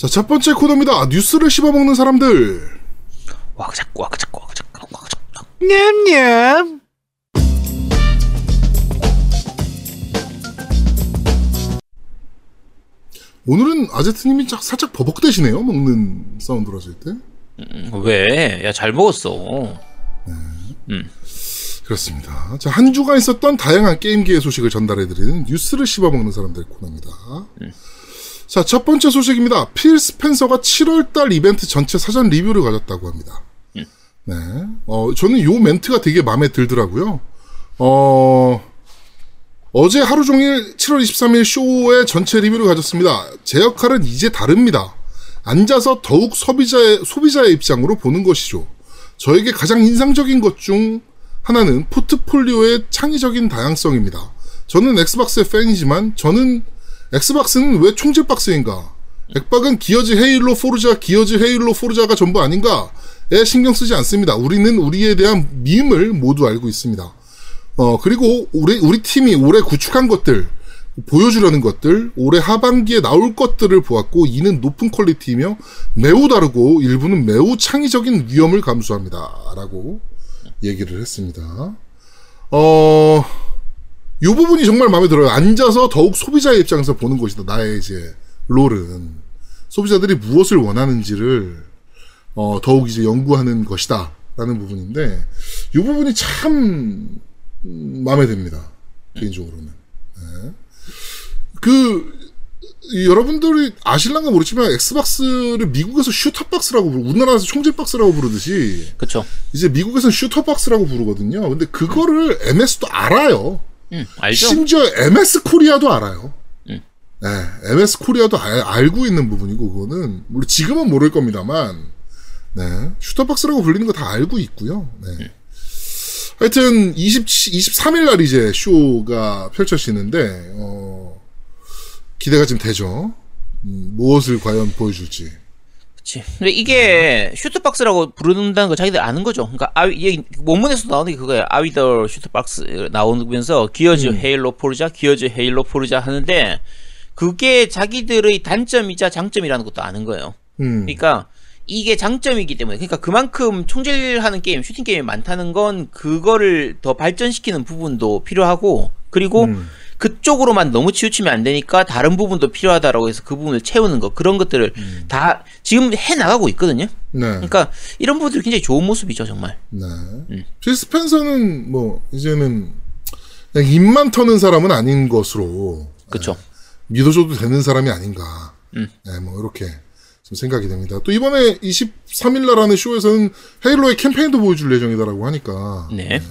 자, 첫 번째 코너입니다. 뉴스를 씹어먹는 사람들. 와그작 와그작 와그작 와그작. 냠냠. 오늘은 아제트님이 짝- 살짝 버벅대시네요. 먹는 사운드로 하실 때. 음, 왜? 야 잘 먹었어. 그렇습니다. 자, 한 주간 있었던 다양한 게임기의 소식을 전달해드리는 뉴스를 씹어먹는 사람들 코너입니다. 자, 첫 번째 소식입니다. 필 스펜서가 7월달 이벤트 전체 사전 리뷰를 가졌다고 합니다. 네. 어, 저는 요 멘트가 되게 마음에 들더라고요. 어, 어제 하루 종일 7월 23일 쇼의 전체 리뷰를 가졌습니다. 제 역할은 이제 다릅니다. 앉아서 더욱 소비자의, 소비자의 입장으로 보는 것이죠. 저에게 가장 인상적인 것 중 하나는 포트폴리오의 창의적인 다양성입니다. 저는 Xbox의 팬이지만 저는 Xbox는 왜 총질 박스인가? 엑박은 Gears Halo Forza, Gears Halo Forza가 전부 아닌가?에 신경 쓰지 않습니다. 우리는 우리에 대한 meme을 모두 알고 있습니다. 어, 그리고 우리, 우리 팀이 올해 구축한 것들, 보여주려는 것들, 올해 하반기에 나올 것들을 보았고, 이는 높은 quality이며 매우 다르고 일부는 매우 창의적인 위험을 감수합니다. 라고 얘기를 했습니다. 어, 이 부분이 정말 마음에 들어요. 앉아서 더욱 소비자의 입장에서 보는 것이다. 나의 이제 role은. 소비자들이 무엇을 원하는지를, 어, 더욱 이제 연구하는 것이다. 라는 부분인데, 이 부분이 참, 음, 마음에 듭니다. 개인적으로는. 네. 그, 이 여러분들이 아실랑가 모르지만 Xbox를 미국에서 shooter box라고 부르고 우리나라에서 총질박스라고 부르듯이 그쵸. 이제 미국에서는 shooter box라고 부르거든요. 근데 그거를 MS도 알아요. 응, 알죠? 심지어 MS Korea도 알아요. 음. 네, MS Korea도 알, 알고 있는 부분이고 그거는 물론 지금은 모를 겁니다만 네, shooter box라고 불리는 거 다 알고 있고요. 네. 하여튼 20, 23일 날 이제 쇼가 펼쳐지는데 어, 기대가 좀 되죠. 음, 무엇을 과연 보여줄지. 그치. 근데 이게 shooter box라고 부른다는 거 자기들 아는 거죠. 그러니까 아위, 이 원문에서 나오는 게 그거예요. Are we the shooter box 나오면서 Gears Halo Forza, Gears Halo Forza 하는데 그게 자기들의 단점이자 장점이라는 것도 아는 거예요. 음, 그러니까 이게 장점이기 때문에 그러니까 그만큼 총질하는 게임, 슈팅 게임이 많다는 건 그거를 더 발전시키는 부분도 필요하고 그리고 음. 그쪽으로만 너무 치우치면 안 되니까 다른 부분도 필요하다라고 해서 그 부분을 채우는 거 그런 것들을 다 지금 해 나가고 있거든요. 네. 그러니까 이런 부분들이 굉장히 좋은 모습이죠, 정말. 네. 필 스펜서는 뭐 이제는 그냥 입만 터는 사람은 아닌 것으로 그렇죠. 믿어줘도 되는 사람이 아닌가. 음. 네, 뭐 이렇게 좀 생각이 됩니다. 또 이번에 23일 날 하는 쇼에서는 헤일로의 캠페인도 보여줄 예정이다라고 하니까 네.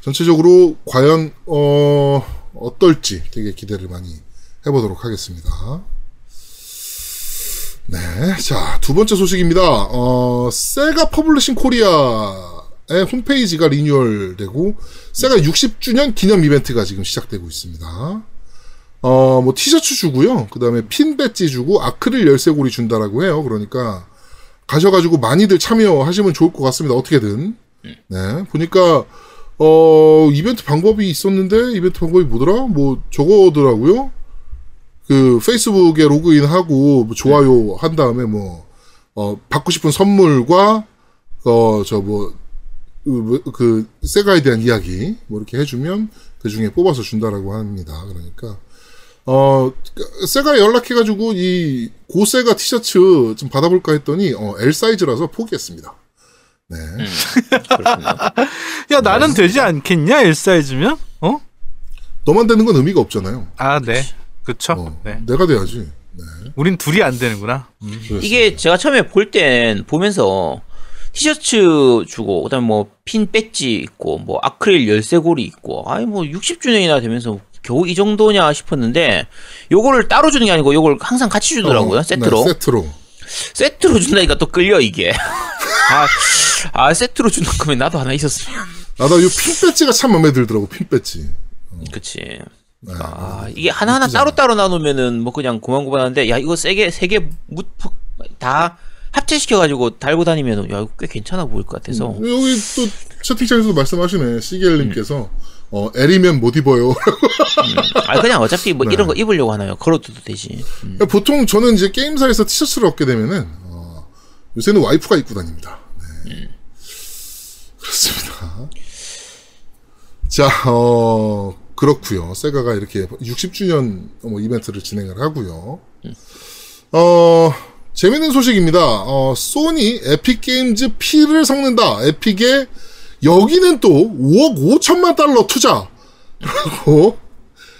전체적으로 과연 어 어떨지 되게 기대를 많이 해보도록 하겠습니다. 네, 자 두 번째 소식입니다. 어 Sega Publishing Korea의 홈페이지가 리뉴얼 되고 Sega 60주년 기념 이벤트가 지금 시작되고 있습니다. 어, 뭐, 티셔츠 주고요. 그 다음에 핀 배지 주고, 아크릴 열쇠고리 준다라고 해요. 그러니까, 가셔가지고 많이들 참여하시면 좋을 것 같습니다. 어떻게든. 네. 보니까, 어, 이벤트 방법이 있었는데, 이벤트 방법이 뭐더라? 뭐, 저거더라고요. 그, 페이스북에 로그인하고, 뭐 좋아요 한 다음에 뭐, 어, 받고 싶은 선물과, 어, 저 뭐, 그, 그, 세가에 대한 이야기, 뭐 이렇게 해주면, 그 중에 뽑아서 준다라고 합니다. 그러니까, 어, 그, 세가에 연락해가지고, 이, 고세가 티셔츠 좀 받아볼까 했더니, 어, L 사이즈라서 포기했습니다. 네. 그렇군요. 야 나는 되지 않겠냐 L 사이즈면? 어? 너만 되는 건 의미가 없잖아요. 아 네. 그쵸. 어, 네. 내가 돼야지. 네. 우린 둘이 안 되는구나. 음. 이게 제가 처음에 볼 땐 보면서 티셔츠 주고 그다음에 뭐핀 배지 있고 뭐 아크릴 열쇠고리 있고 아니 뭐 60주년이나 되면서 겨우 이 정도냐 싶었는데 요거를 따로 주는 게 아니고 요걸 항상 같이 주더라고요 어, 세트로 네, 세트로. 세트로 준다니까 또 끌려 이게. 아, 아 세트로 주는 거면 나도 하나 있었으면. 나도 이핀 배지가 참 마음에 들더라고, 핀 배지. 그치. 네. 아, 이게 하나하나 따로 따로 나누면은 뭐 그냥 고만고만한데 야 이거 세개 세개다 합체시켜가지고 달고 다니면 야 이거 꽤 괜찮아 보일 것 같아서. 여기 또 채팅창에서도 말씀하시네. 시겔님께서 어, L이면 못 입어요. 아 그냥 어차피 뭐 네. 이런 거 입으려고 하나요? 걸어둬도 되지. 음. 보통 저는 이제 게임사에서 티셔츠를 얻게 되면은, 어, 요새는 와이프가 입고 다닙니다. 네. 그렇습니다. 자, 어, 그렇고요 Sega가 이렇게 60주년 뭐 이벤트를 진행을 하고요 어, 재밌는 소식입니다. 어, 소니 Epic Games 피를 섞는다. 에픽에 여기는 또 5억 5천만 달러 투자라고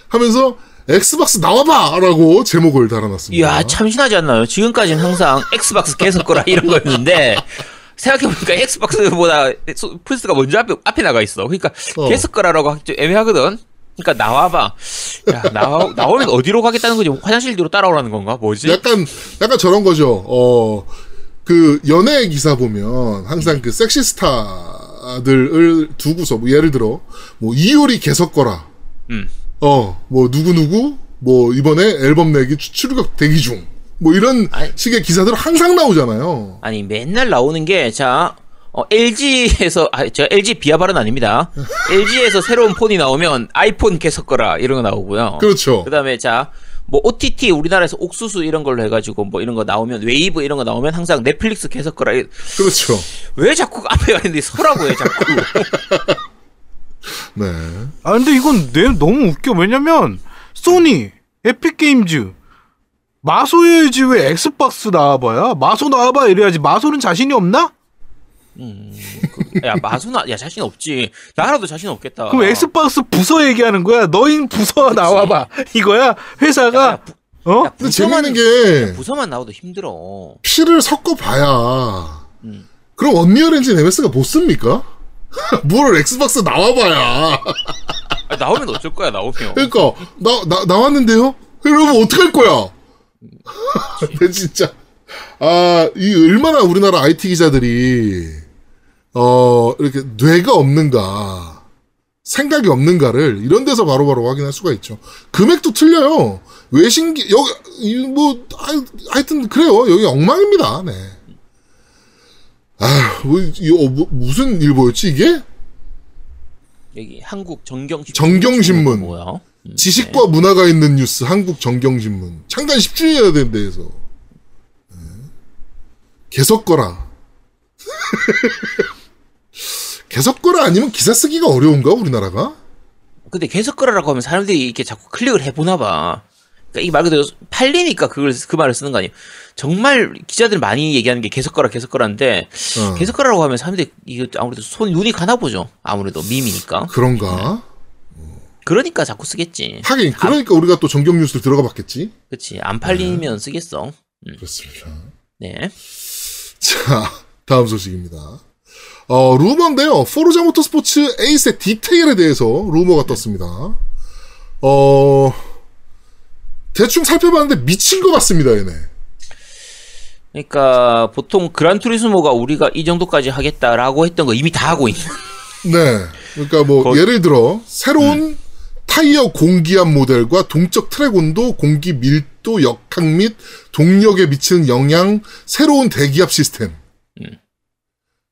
하면서 Xbox 나와봐! 라고 제목을 달아놨습니다. 이야 참신하지 않나요? 지금까지는 항상 Xbox 게 섰거라 이런 거였는데 생각해보니까 Xbox보다 소- 플스가 먼저 앞에, 앞에 나가 있어. 그러니까 어. 게 섰거라라고 애매하거든. 그러니까 나와봐. 야 나와 나오면 어디로 가겠다는 거지? 화장실 뒤로 따라오라는 건가? 뭐지? 약간, 약간 저런 거죠. 어, 그, 연예 기사 보면, 항상 그 섹시스타 들을 두고서, 뭐, 예를 들어, 뭐, 이효리 게 섰거라. 음. 어, 뭐, 누구 누구, 뭐, 이번에 앨범 내기 추- 출격 대기 중. 뭐, 이런 아니. 식의 기사들 항상 나오잖아요. 아니 맨날 나오는 게 자. 어, LG에서 아, 제가 LG 비하 발언 아닙니다. LG에서 새로운 폰이 나오면 아이폰 계속 거라 이런 거 나오고요. 그렇죠. 그다음에 자, 뭐 OTT 우리나라에서 옥수수 이런 걸로 해가지고 뭐 이런 거 나오면 Wavve 이런 거 나오면 항상 넷플릭스 계속 거라. 그렇죠. 왜 자꾸 앞에 가 있는데 서라고 해 자꾸. 네. 아 근데 이건 내 너무 웃겨. 왜냐면 소니, Epic Games 마소해야지 왜 Xbox 나와봐야 마소 나와봐 이래야지 마소는 자신이 없나? 야 마소는 야 자신 없지. 나라도 자신 없겠다. 그럼 Xbox 부서 얘기하는 거야. 너희 부서 나와봐 이거야. 회사가 어? 근데 재밌는 게, 부서만 나와도 힘들어. 피를 섞어 봐야, 음. 그럼 Unreal Engine MS가 못 씁니까? 뭘 Xbox 나와봐야. 아, 나오면 어쩔 거야 나오면. 그러니까 나, 나 나왔는데요. 그러면 어떡 할 거야? 내 진짜 아 이 얼마나 우리나라 IT 기자들이 어 이렇게 뇌가 없는가 생각이 없는가를 이런 데서 바로바로 확인할 수가 있죠. 금액도 틀려요. 외신기 여기 이뭐 하여튼 그래요. 여기 엉망입니다. 네. 아, 뭐, 이, 어, 뭐, 무슨 일보였지 이게? 여기 한국 정경 정경신문. 뭐야? 음, 지식과 문화가 있는 뉴스 한국 정경신문 창단 10주년이나 된 데에서 네. 개석거라 개석거라 아니면 기사 쓰기가 어려운가 우리나라가? 근데 계속 거라라고 하면 사람들이 이렇게 자꾸 클릭을 해보나 봐. 그러니까 이말 그대로 팔리니까 그걸 그 말을 쓰는 거 아니에요. 정말 기자들 많이 얘기하는 게 계속 거라 계속 거라인데 어. 계속 거라고 하면 사람들이 이거 아무래도 손 눈이 가나 보죠. 아무래도 밈이니까. 그런가? 그러니까 자꾸 쓰겠지. 하긴 그러니까 우리가 또 정경 뉴스를 들어가 봤겠지 그렇지. 안 팔리면 쓰겠어. 그렇습니다 네. 자 다음 소식입니다 어 루머인데요 포르자 모터스포츠 에이스의 디테일에 대해서 루머가 떴습니다 어 대충 살펴봤는데 미친 것 같습니다 얘네 그러니까 보통 그란투리스모가 우리가 이 정도까지 하겠다라고 했던 거 이미 다 하고 있는. 네. 그러니까 뭐 거- 예를 들어 새로운 타이어 공기압 모델과 동적 트랙 온도, 공기 밀도, 역학 및 동력에 미치는 영향, 새로운 대기압 시스템.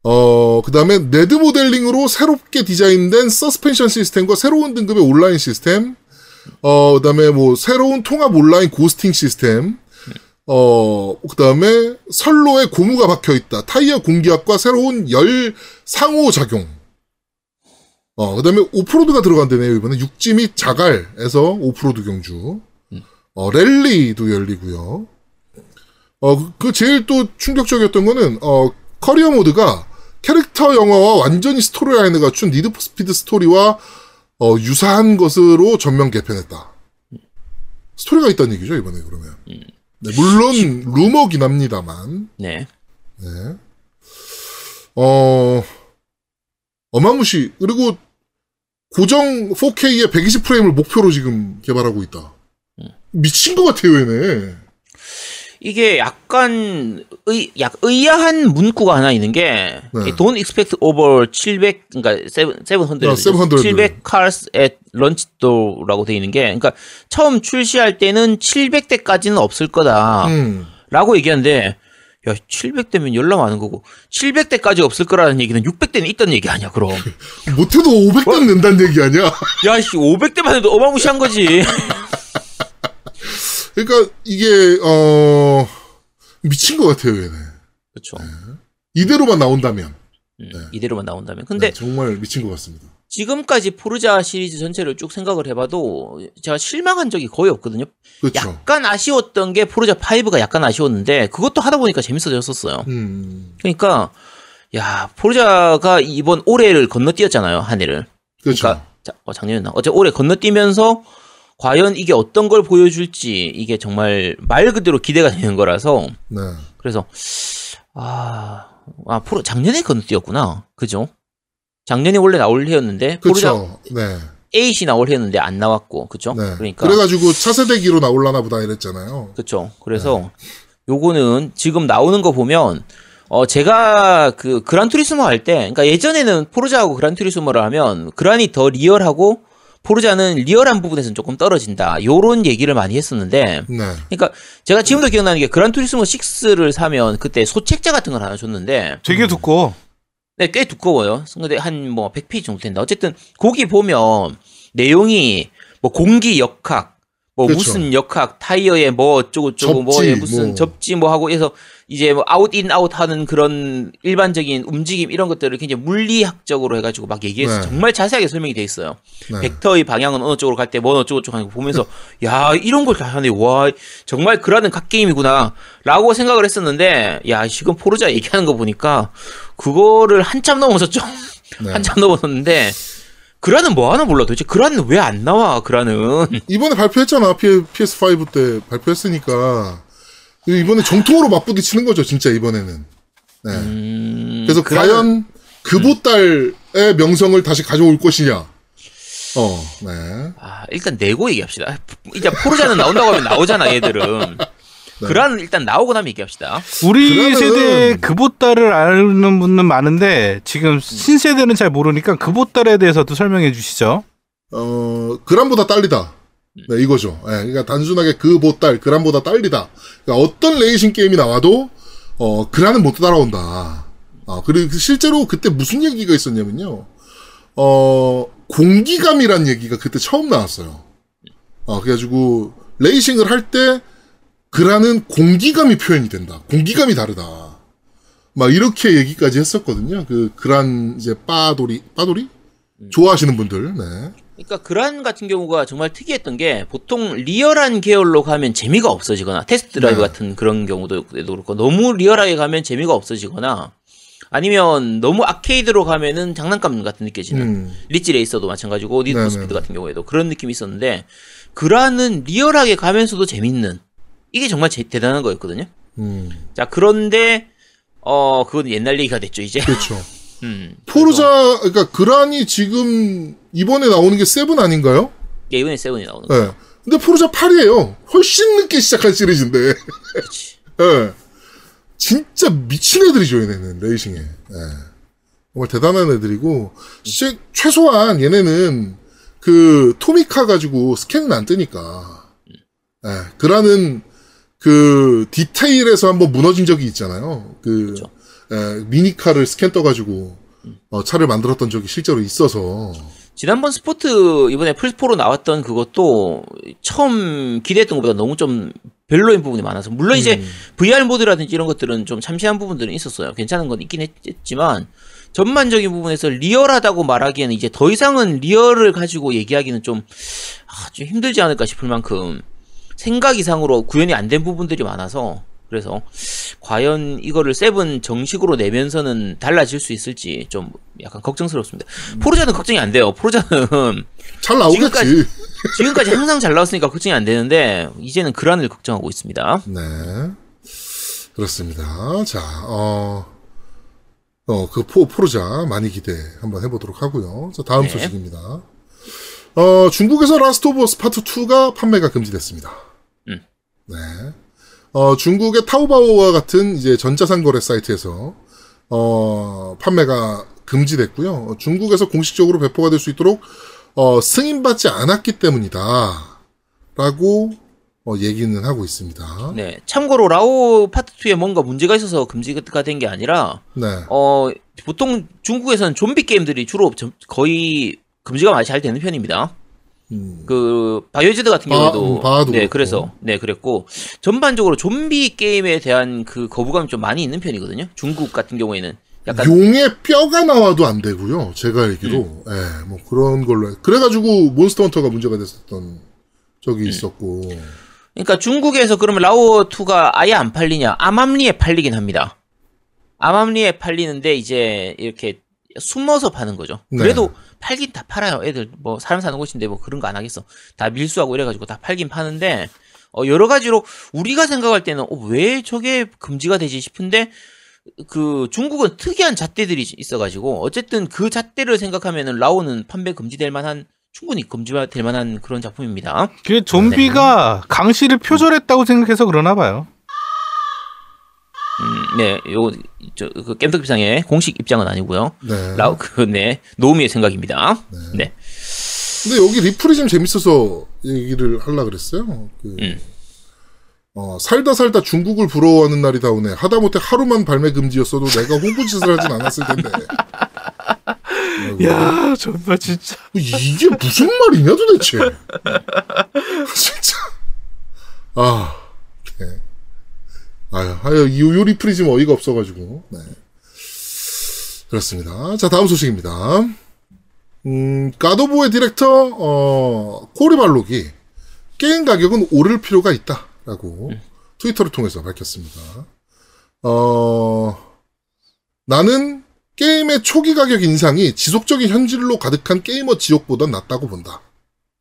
어, 그 다음에 네드 모델링으로 새롭게 디자인된 서스펜션 시스템과 새로운 등급의 온라인 시스템, 어, 그 다음에 뭐 새로운 통합 온라인 ghosting 시스템, 어, 그 다음에 선로에 고무가 박혀 있다. 타이어 공기압과 새로운 열 상호 작용. 어, 그 다음에 off-road가 들어간다네요, 이번에. 육지 및 자갈에서 오프로드 경주. 어, 랠리도 열리고요. 어, 그- 그 제일 또 충격적이었던 거는, 어, career mode가 캐릭터 영화와 완전히 story line을 갖춘 Need for Speed 스토리와 어, 유사한 것으로 전면 개편했다. 스토리가 있다는 얘기죠, 이번에 그러면. 네, 물론, 루머긴 합니다만. 네. 네. 어, 어마무시. 그리고 고정 4K의 120 프레임을 목표로 지금 개발하고 있다. 미친 것 같아요, 얘네. 이게 약간 의, 약 의아한 문구가 하나 있는 게 네. 이 Don't expect over 700 그러니까 7 700 아, 700. 700 cars at launch door라고 돼 있는 게 그러니까 처음 출시할 때는 700대까지는 없을 거다라고 음. 얘기하는데 야, 700대면 열나 많은 거고 700대까지 없을 거라는 얘기는 600대는 있던 얘기 아니야, 그럼. 못해도 500대 낸다는 얘기 아니야? 야, 씨, 500대만 해도 어마무시한 거지. 그러니까 이게 어 미친 것 같아요 얘네. 그렇죠. 이대로만 나온다면 음, 네. 이대로만 나온다면. 근데 네, 정말 미친 것 같습니다. 지금까지 포르자 시리즈 전체를 쭉 생각을 해봐도 제가 실망한 적이 거의 없거든요. 그렇죠. 약간 아쉬웠던 게 포르자 5가 약간 아쉬웠는데 그것도 하다 보니까 재밌어졌었어요. 음, 그러니까 야 포르자가 이번 올해를 건너뛰었잖아요 한 해를. 그렇죠. 그러니까 자, 어, 작년이나 어제 올해 건너뛰면서 과연 이게 어떤 걸 보여줄지 이게 정말 말 그대로 기대가 되는 거라서 네. 그래서 아, 아 포르 작년에 건너뛰었구나 그죠? 작년에 원래 나올 해였는데 포르자 그렇죠. 네. 8이 나올 해였는데 안 나왔고 그죠? 네. 그러니까 그래가지고 차세대기로 나올라나 보다 이랬잖아요. 그렇죠. 그래서 요거는 지금 나오는 거 보면 어 제가 그 그란투리스모 할 때 그러니까 예전에는 포르자하고 그란투리스모를 하면 그란이 더 리얼하고 포르자는 리얼한 부분에서는 조금 떨어진다. 요런 얘기를 많이 했었는데 네. 그러니까 제가 지금도 기억나는 게 그란투리스모 6를 사면 그때 소책자 같은 걸 하나 줬는데 되게 두꺼워. 네, 꽤 두꺼워요. 근데 한 뭐 100페이지 정도 된다. 어쨌든 거기 보면 내용이 뭐 공기 역학, 뭐 그렇죠. 무슨 역학, 타이어에 뭐 어쩌고 저쩌고 뭐 무슨 뭐. 접지 뭐 하고 해서 이제 뭐 아웃 인 아웃 하는 그런 일반적인 움직임 이런 것들을 굉장히 물리학적으로 해가지고 막 얘기해서 네. 정말 자세하게 설명이 돼 있어요. 네. 벡터의 방향은 어느 쪽으로 갈 때 뭐 어느 쪽으로 쭉 하는 거 보면서 야 이런 걸 다 하네 와 정말 그라는 갓 게임이구나라고 생각을 했었는데 야 지금 포르자 얘기하는 거 보니까 그거를 한참 넘어섰죠 네. 한참 넘어섰는데 그라는 뭐 하나 몰라 도대체 그라는 왜 안 나와 그라는 이번에 발표했잖아. P, PS5 때 발표했으니까 이번에 정통으로 맞부딪히는 거죠. 진짜 이번에는. 네. 음, 그래서 그라는- 과연 그보딸의 명성을 다시 가져올 것이냐. 어, 네. 아, 일단 내고 얘기합시다 이제 포르자는 나온다고 하면 나오잖아 얘들은 네. 그라는 일단 나오고 나면 얘기합시다 우리 그러면은- 세대 그보따를 아는 분은 많은데 지금 신세대는 잘 모르니까 그보따에 대해서도 설명해 주시죠. 어, 그람보다 딸리다. 네, 이거죠. 예, 그러니까 단순하게 그 보딸, 그람보다 딸리다. 그러니까 어떤 레이싱 게임이 나와도, 어, 그라는 못 따라온다. 아, 그리고 실제로 그때 무슨 얘기가 있었냐면요. 어, 공기감이란 얘기가 그때 처음 나왔어요. 어, 그래가지고, 레이싱을 할 때, 그라는 공기감이 표현이 된다. 공기감이 다르다. 막 이렇게 얘기까지 했었거든요. 그, 그란, 이제, 빠돌이, 빠돌이? 좋아하시는 분들, 네. 그러니까 그란 같은 경우가 정말 특이했던 게 보통 리얼한 계열로 가면 재미가 없어지거나 테스트 드라이브 네. 같은 그런 경우도 그렇고 너무 리얼하게 가면 재미가 없어지거나 아니면 너무 아케이드로 가면은 장난감 같은 느껴지는 음. 릿지 레이서도 마찬가지고 니드 포 스피드 같은 경우에도 그런 느낌이 있었는데 그라는 리얼하게 가면서도 재밌는 이게 정말 제- 대단한 거였거든요. 음, 자 그런데 어 그건 옛날 얘기가 됐죠 이제. 그렇죠. 음. 포르자, 그러니까 그란이 지금 이번에 나오는 게 Seven 아닌가요? 예, 이번에 Seven이 나오는 거. 예. 근데 포르자 8이에요. 훨씬 늦게 시작한 시리즈인데. 그렇지. 예. 진짜 미친 애들이죠, 얘네는, 레이싱에. 예. 정말 대단한 애들이고, 시- 최소한 얘네는 그 토미카 가지고 스캔은 안 뜨니까. 예. 그라는 그 디테일에서 한번 무너진 적이 있잖아요. 그, 그렇죠. 예, 미니카를 스캔 떠가지고, 어, 차를 만들었던 적이 실제로 있어서. 지난번 스포트 이번에 플스4로 나왔던 그것도 처음 기대했던 것보다 너무 좀 별로인 부분이 많아서 물론 이제 음. VR 모드라든지 이런 것들은 좀 참신한 부분들은 있었어요. 괜찮은 건 있긴 했지만 전반적인 부분에서 리얼하다고 말하기에는 이제 더 이상은 리얼을 가지고 얘기하기는 좀, 아, 좀 힘들지 않을까 싶을 만큼 생각 이상으로 구현이 안 된 부분들이 많아서 그래서 과연 이거를 Seven 정식으로 내면서는 달라질 수 있을지 좀 약간 걱정스럽습니다. 포르자는 걱정이 안 돼요. 포르자는 잘 나오겠지. 지금까지- 지금까지 항상 잘 나왔으니까 걱정이 안 되는데 이제는 그란을 걱정하고 있습니다. 네. 그렇습니다. 자, 어, 어, 그 포, 포르자 많이 기대 한번 해보도록 하고요. 자, 다음 네. 소식입니다. 어, 중국에서 라스트 오브 어스 파트 2가 판매가 금지됐습니다. 음. 네. 어, 중국의 타오바오와 같은 이제 전자상 거래 사이트에서, 어, 판매가 금지됐고요. 어, 중국에서 공식적으로 배포가 될 수 있도록, 어, 승인받지 않았기 때문이다. 라고, 어, 얘기는 하고 있습니다. 네. 참고로 라오 파트 2에 뭔가 문제가 있어서 금지가 된 게 아니라 네. 어 보통 중국에서는 좀비 게임들이 주로 점- 거의 금지가 많이 잘 되는 편입니다. 음. 그 바이오하자드 같은 바- 경우에도 음, 바하도 네 그렇고. 그래서 네 그랬고 전반적으로 좀비 게임에 대한 그 거부감이 좀 많이 있는 편이거든요. 중국 같은 경우에는 약간 용의 뼈가 나와도 안 되고요. 제가 알기로. 음. 예, 뭐 그런 걸로. 그래가지고 몬스터 헌터가 문제가 됐었던 적이 음. 있었고. 그러니까 중국에서 그러면 라오 2가 아예 안 팔리냐? 아맘리에 팔리긴 합니다. 아맘리에 팔리는데 이제 이렇게 숨어서 파는 거죠. 네. 그래도 팔긴 다 팔아요. 애들 뭐 사람 사는 곳인데 뭐 그런 거 안 하겠어. 다 밀수하고 이래가지고 다 팔긴 파는데 어 여러 가지로 우리가 생각할 때는 어, 왜 저게 금지가 되지 싶은데 그 중국은 특이한 잣대들이 있어가지고 어쨌든 그 잣대를 생각하면은 라오는 판매 금지될 만한 충분히 금지될 만한 그런 작품입니다. 그게 좀비가 강씨를 표절했다고 생각해서 그러나 봐요. 음, 네, 요, 저, 그, 겜덕비상의 공식 입장은 아니고요 네. 라우, 그, 네, 노우미의 생각입니다. 네. 근데 여기 리플이 좀 재밌어서 얘기를 하려 그랬어요. 그, 음. 어, 살다 살다 중국을 부러워하는 날이 다오네. 하다못해 하루만 발매 금지였어도 내가 홍보짓을 하진 않았을 텐데. 야, 존나 진짜. 뭐 이게 무슨 말이냐 도대체. 진짜. 아, 네. 아유, 아유, 요, 요 리플이 좀 어이가 없어가지고. 네. 그렇습니다. 자, 다음 소식입니다. 음, 갓 오브 워의 디렉터, 어, 코리 발록이 게임 가격은 오를 필요가 있다. 라고 트위터를 통해서 밝혔습니다. 어, 나는 게임의 초기 가격 인상이 지속적인 현질로 가득한 게이머 지옥보단 낫다고 본다.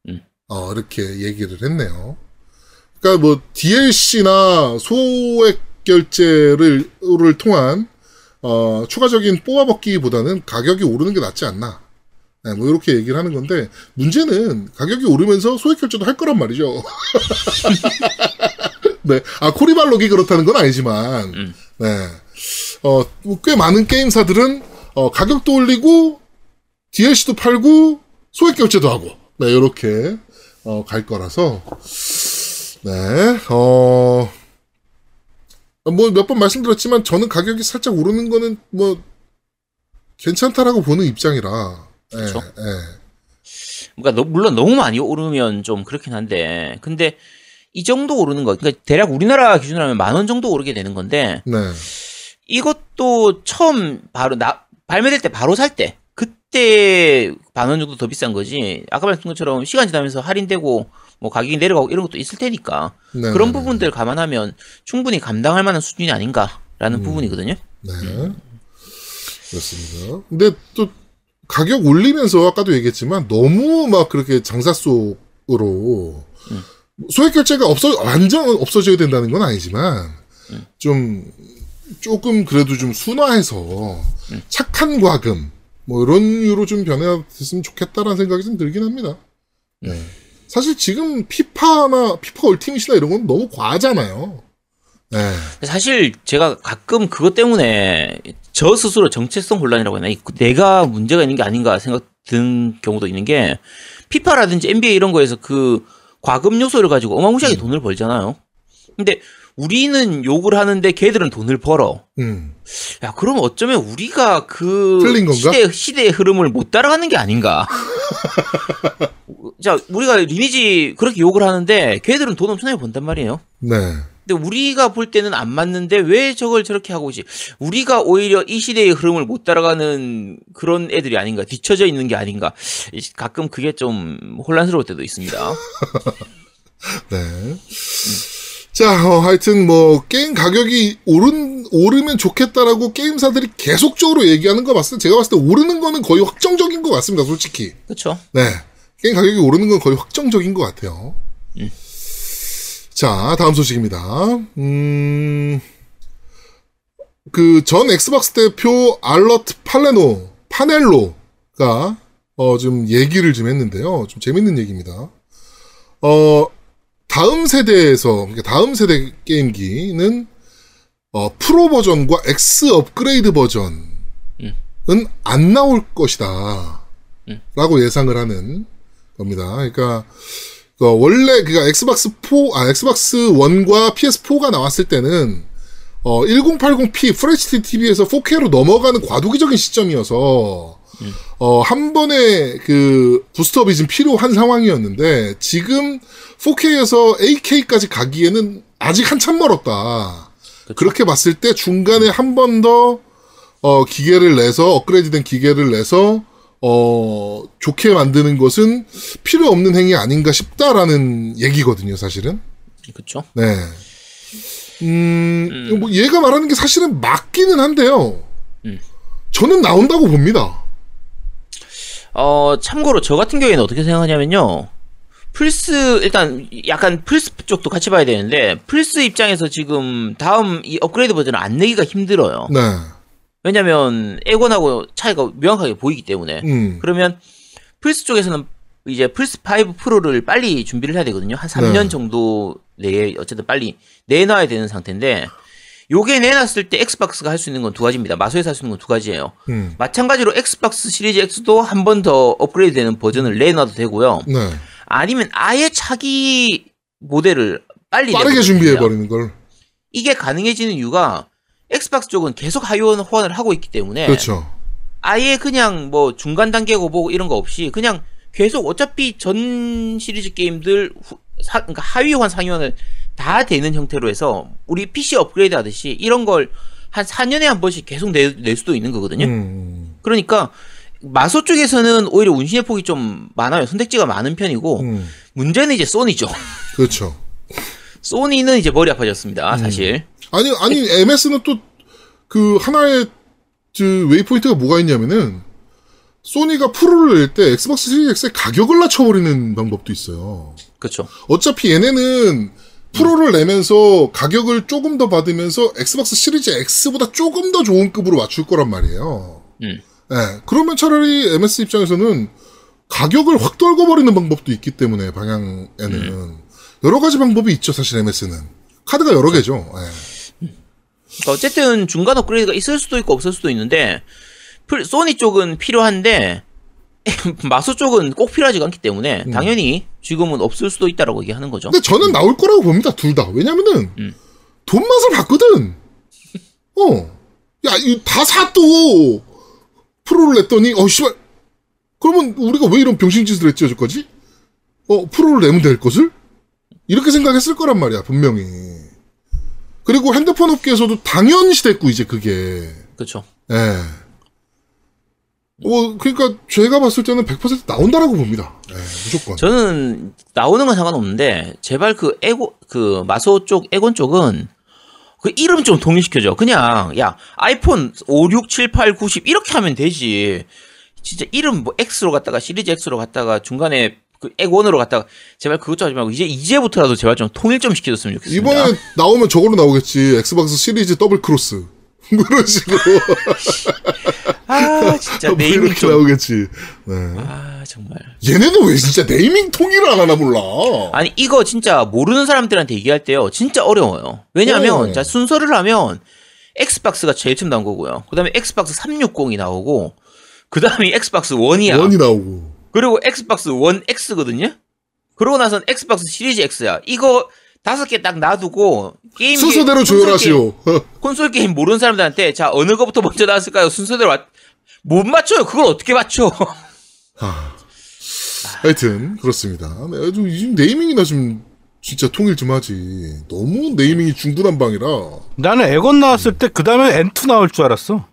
음. 어, 이렇게 얘기를 했네요. 그러니까 뭐 DLC나 소액 결제를 를 통한 어, 추가적인 뽑아먹기보다는 가격이 오르는 게 낫지 않나. 네, 뭐 이렇게 얘기를 하는 건데 문제는 가격이 오르면서 소액 결제도 할 거란 말이죠. 네, 아 코리발록이 그렇다는 건 아니지만, 음. 네, 어, 꽤 많은 게임사들은 어, 가격도 올리고 DLC도 팔고 소액 결제도 하고, 네, 이렇게 어, 갈 거라서, 네, 어, 뭐 몇 번 말씀드렸지만 저는 가격이 살짝 오르는 거는 뭐 괜찮다라고 보는 입장이라, 예, 그쵸. 예. 그러니까 너- 물론 너무 많이 오르면 좀 그렇긴 한데, 근데 이 정도 오르는 거, 그러니까 대략 우리나라 기준으로 하면 만 원 정도 오르게 되는 건데, 네, 이것도 처음 바로 나, 발매될 때 바로 살 때, 그때 만원 정도 더 비싼 거지. 아까 말씀드린 것처럼 시간 지나면서 할인되고, 뭐 가격이 내려가고 이런 것도 있을 테니까. 네, 그런 네, 부분들 감안하면 충분히 감당할 만한 수준이 아닌가라는 부분이거든요. 네. 그렇습니다. 근데 또 가격 올리면서 아까도 얘기했지만 너무 막 그렇게 장사 속으로 소액 결제가 없어 완전 없어져야 된다는 건 아니지만 좀 조금 그래도 좀 순화해서 착한 과금 뭐 이런 유로 좀 변화됐으면 좋겠다라는 생각이 좀 들긴 합니다. 네. 사실 지금 피파나 피파 얼티밋이나 이런 건 너무 과하잖아요. 네. 사실 제가 가끔 그것 때문에 저 스스로 정체성 혼란이라고 하나 이- 내가 문제가 있는 게 아닌가 생각 드는 경우도 있는 게 피파라든지 NBA 이런 거에서 그 과금 요소를 가지고 어마무시하게 음. 돈을 벌잖아요. 근데 우리는 욕을 하는데 걔들은 돈을 벌어. 음. 야, 그럼 어쩌면 우리가 그 틀린 건가? 시대 시대의 흐름을 못 따라가는 게 아닌가? 자, 우리가 리니지 그렇게 욕을 하는데 걔들은 돈 엄청나게 번단 말이에요. 네. 근데 우리가 볼 때는 안 맞는데 왜 저걸 저렇게 하고 오지? 우리가 오히려 이 시대의 흐름을 못 따라가는 그런 애들이 아닌가, 뒤처져 있는 게 아닌가. 이- 가끔 그게 좀 혼란스러울 때도 있습니다. 네. 자, 어, 하여튼 뭐 게임 가격이 오른 오르면 좋겠다라고 게임사들이 계속적으로 얘기하는 거 봤을 때 제가 봤을 때 오르는 거는 거의 확정적인 것 같습니다, 솔직히. 그렇죠? 네. 게임 가격이 오르는 건 거의 확정적인 것 같아요. 자, 다음 소식입니다. 음, 그 전 엑스박스 대표 알버트 파넬로, 파넬로가 어, 좀 얘기를 좀 했는데요. 좀 재밌는 얘기입니다. 어, 다음 세대에서, 그러니까 다음 세대 게임기는 어, 프로 버전과 X 업그레이드 버전은 안 나올 것이다. 라고 예상을 하는 겁니다. 그러니까 그 원래 그니까 엑스박스 4, 아 엑스박스 1과 PS4가 나왔을 때는 어 1080p FHD TV에서 4K로 넘어가는 과도기적인 시점이어서 어 한 번에 그 boost up이 좀 필요한 상황이었는데 지금 4K에서 8K까지 가기에는 아직 한참 멀었다. 그렇게 봤을 때 중간에 한 번 더 어, 기계를 내서 업그레이드된 기계를 내서 어, 좋게 만드는 것은 필요 없는 행위 아닌가 싶다라는 얘기거든요, 사실은. 그쵸? 네. 음, 뭐 얘가 말하는 게 사실은 맞기는 한데요. 음. 저는 나온다고 봅니다. 어, 참고로 저 같은 경우에는 어떻게 생각하냐면요. 플스, 일단 약간 플스 쪽도 같이 봐야 되는데, 플스 입장에서 지금 다음 이 업그레이드 버전을 안 내기가 힘들어요. 네. 왜냐면, 에곤하고 차이가 명확하게 보이기 때문에. 음. 그러면 플스 쪽에서는 이제 플스 5 프로를 빨리 준비를 해야 되거든요. 한 3년 네. 정도 내에 어쨌든 빨리 내놔야 되는 상태인데 요게 내놨을 때 엑스박스가 할 수 있는 건 두 가지입니다. 마소에서 할 수 있는 건 두 가지예요. 음. 마찬가지로 엑스박스 시리즈 X도 한 번 더 업그레이드 되는 버전을 내놔도 되고요. 네. 아니면 아예 차기 모델을 빨리 빠르게 준비해. 버리는 걸. 이게 가능해지는 이유가 엑스박스 쪽은 계속 하위 호환을 하고 있기 때문에 그렇죠. 아예 그냥 뭐 중간 단계 고 보고 이런 거 없이 그냥 계속 어차피 전 시리즈 게임들 후- 사, 그러니까 하위 호환 상위 호환을 다 되는 형태로 해서 우리 PC 업그레이드 하듯이 이런 걸 한 4년에 한 번씩 계속 내, 낼 수도 있는 거거든요. 음. 그러니까 마소 쪽에서는 오히려 운신의 폭이 좀 많아요. 선택지가 많은 편이고 음. 문제는 이제 소니죠. 그렇죠. 소니는 이제 머리 아파졌습니다. 사실. 아니 아니 MS는 또 그 하나의 그 waypoint가 뭐가 있냐면은 소니가 프로를 낼 때 엑스박스 시리즈 X의 가격을 낮춰버리는 방법도 있어요. 그렇죠. 어차피 얘네는 프로를 내면서 가격을 조금 더 받으면서 엑스박스 시리즈 X보다 조금 더 좋은 급으로 맞출 거란 말이에요. 음. 예, 그러면 차라리 MS 입장에서는 가격을 확 떨궈버리는 방법도 있기 때문에 방향에는 여러 가지 방법이 있죠, 사실 MS는. 카드가 여러 개죠. 예. 그러니까 어쨌든 중간 업그레이드가 있을 수도 있고 없을 수도 있는데 플- 소니 쪽은 필요한데 마소 쪽은 꼭 필요하지가 않기 때문에 음. 당연히 지금은 없을 수도 있다라고 얘기하는 거죠. 근데 저는 나올 거라고 봅니다, 둘 다. 왜냐면은, 음. 돈 맛을 봤거든. 어. 야, 이다 사, 또! 프로를 냈더니, 어, 씨발. 그러면 우리가 왜 이런 병신짓을 했지, 여지까지? 어, 프로를 내면 될 것을? 이렇게 생각했을 거란 말이야, 분명히. 그리고 핸드폰 업계에서도 당연시 됐고, 이제 그게. 그렇죠. 예. 어, 그러니까 제가 봤을 때는 100% 나온다라고 봅니다. 예, 무조건. 저는 나오는 건 상관없는데 제발 그 에고 그 마소 쪽 에곤 쪽은 그 이름 좀 통일시켜줘. 그냥 야 아이폰 5, 6, 7, 8, 9, 10 이렇게 하면 되지. 진짜 이름 뭐 X로 갔다가 시리즈 X로 갔다가 중간에 그 엑원으로 갔다가 제발 그것 좀 하지 말고 이제 이제부터라도 제발 좀 통일 좀 시켜줬으면 좋겠습니다. 이번에 나오면 저걸로 나오겠지. 엑스박스 시리즈 double cross. 뭐 이런 식으로 아 진짜 뭐 네이밍 좀. 나오겠지. 네. 아 정말. 얘네는 왜 진짜 네이밍 통일을 안 하나 몰라. 아니 이거 진짜 모르는 사람들한테 얘기할 때요 진짜 어려워요. 왜냐하면 어. 자 순서를 하면 엑스박스가 제일 처음 나온 거고요. 그다음에 엑스박스 360이 나오고 그다음에 엑스박스 1이야. 원이 나오고. 그리고 엑스박스 1 X거든요. 그러고 나선 엑스박스 시리즈 X야. 이거 다섯 개 딱 놔두고 게임 순서대로 조율하시오. 콘솔 게임 모르는 사람들한테 자 어느 거부터 먼저 나왔을까요? 순서대로 맞- 못 맞춰요. 그걸 어떻게 맞춰? 하. 하여튼 그렇습니다. 네, 좀 지금 naming이나 좀 진짜 통일 좀 하지. 너무 naming이 중구난방이라. 나는 엑원 나왔을 때 그 다음에 N2 나올 줄 알았어.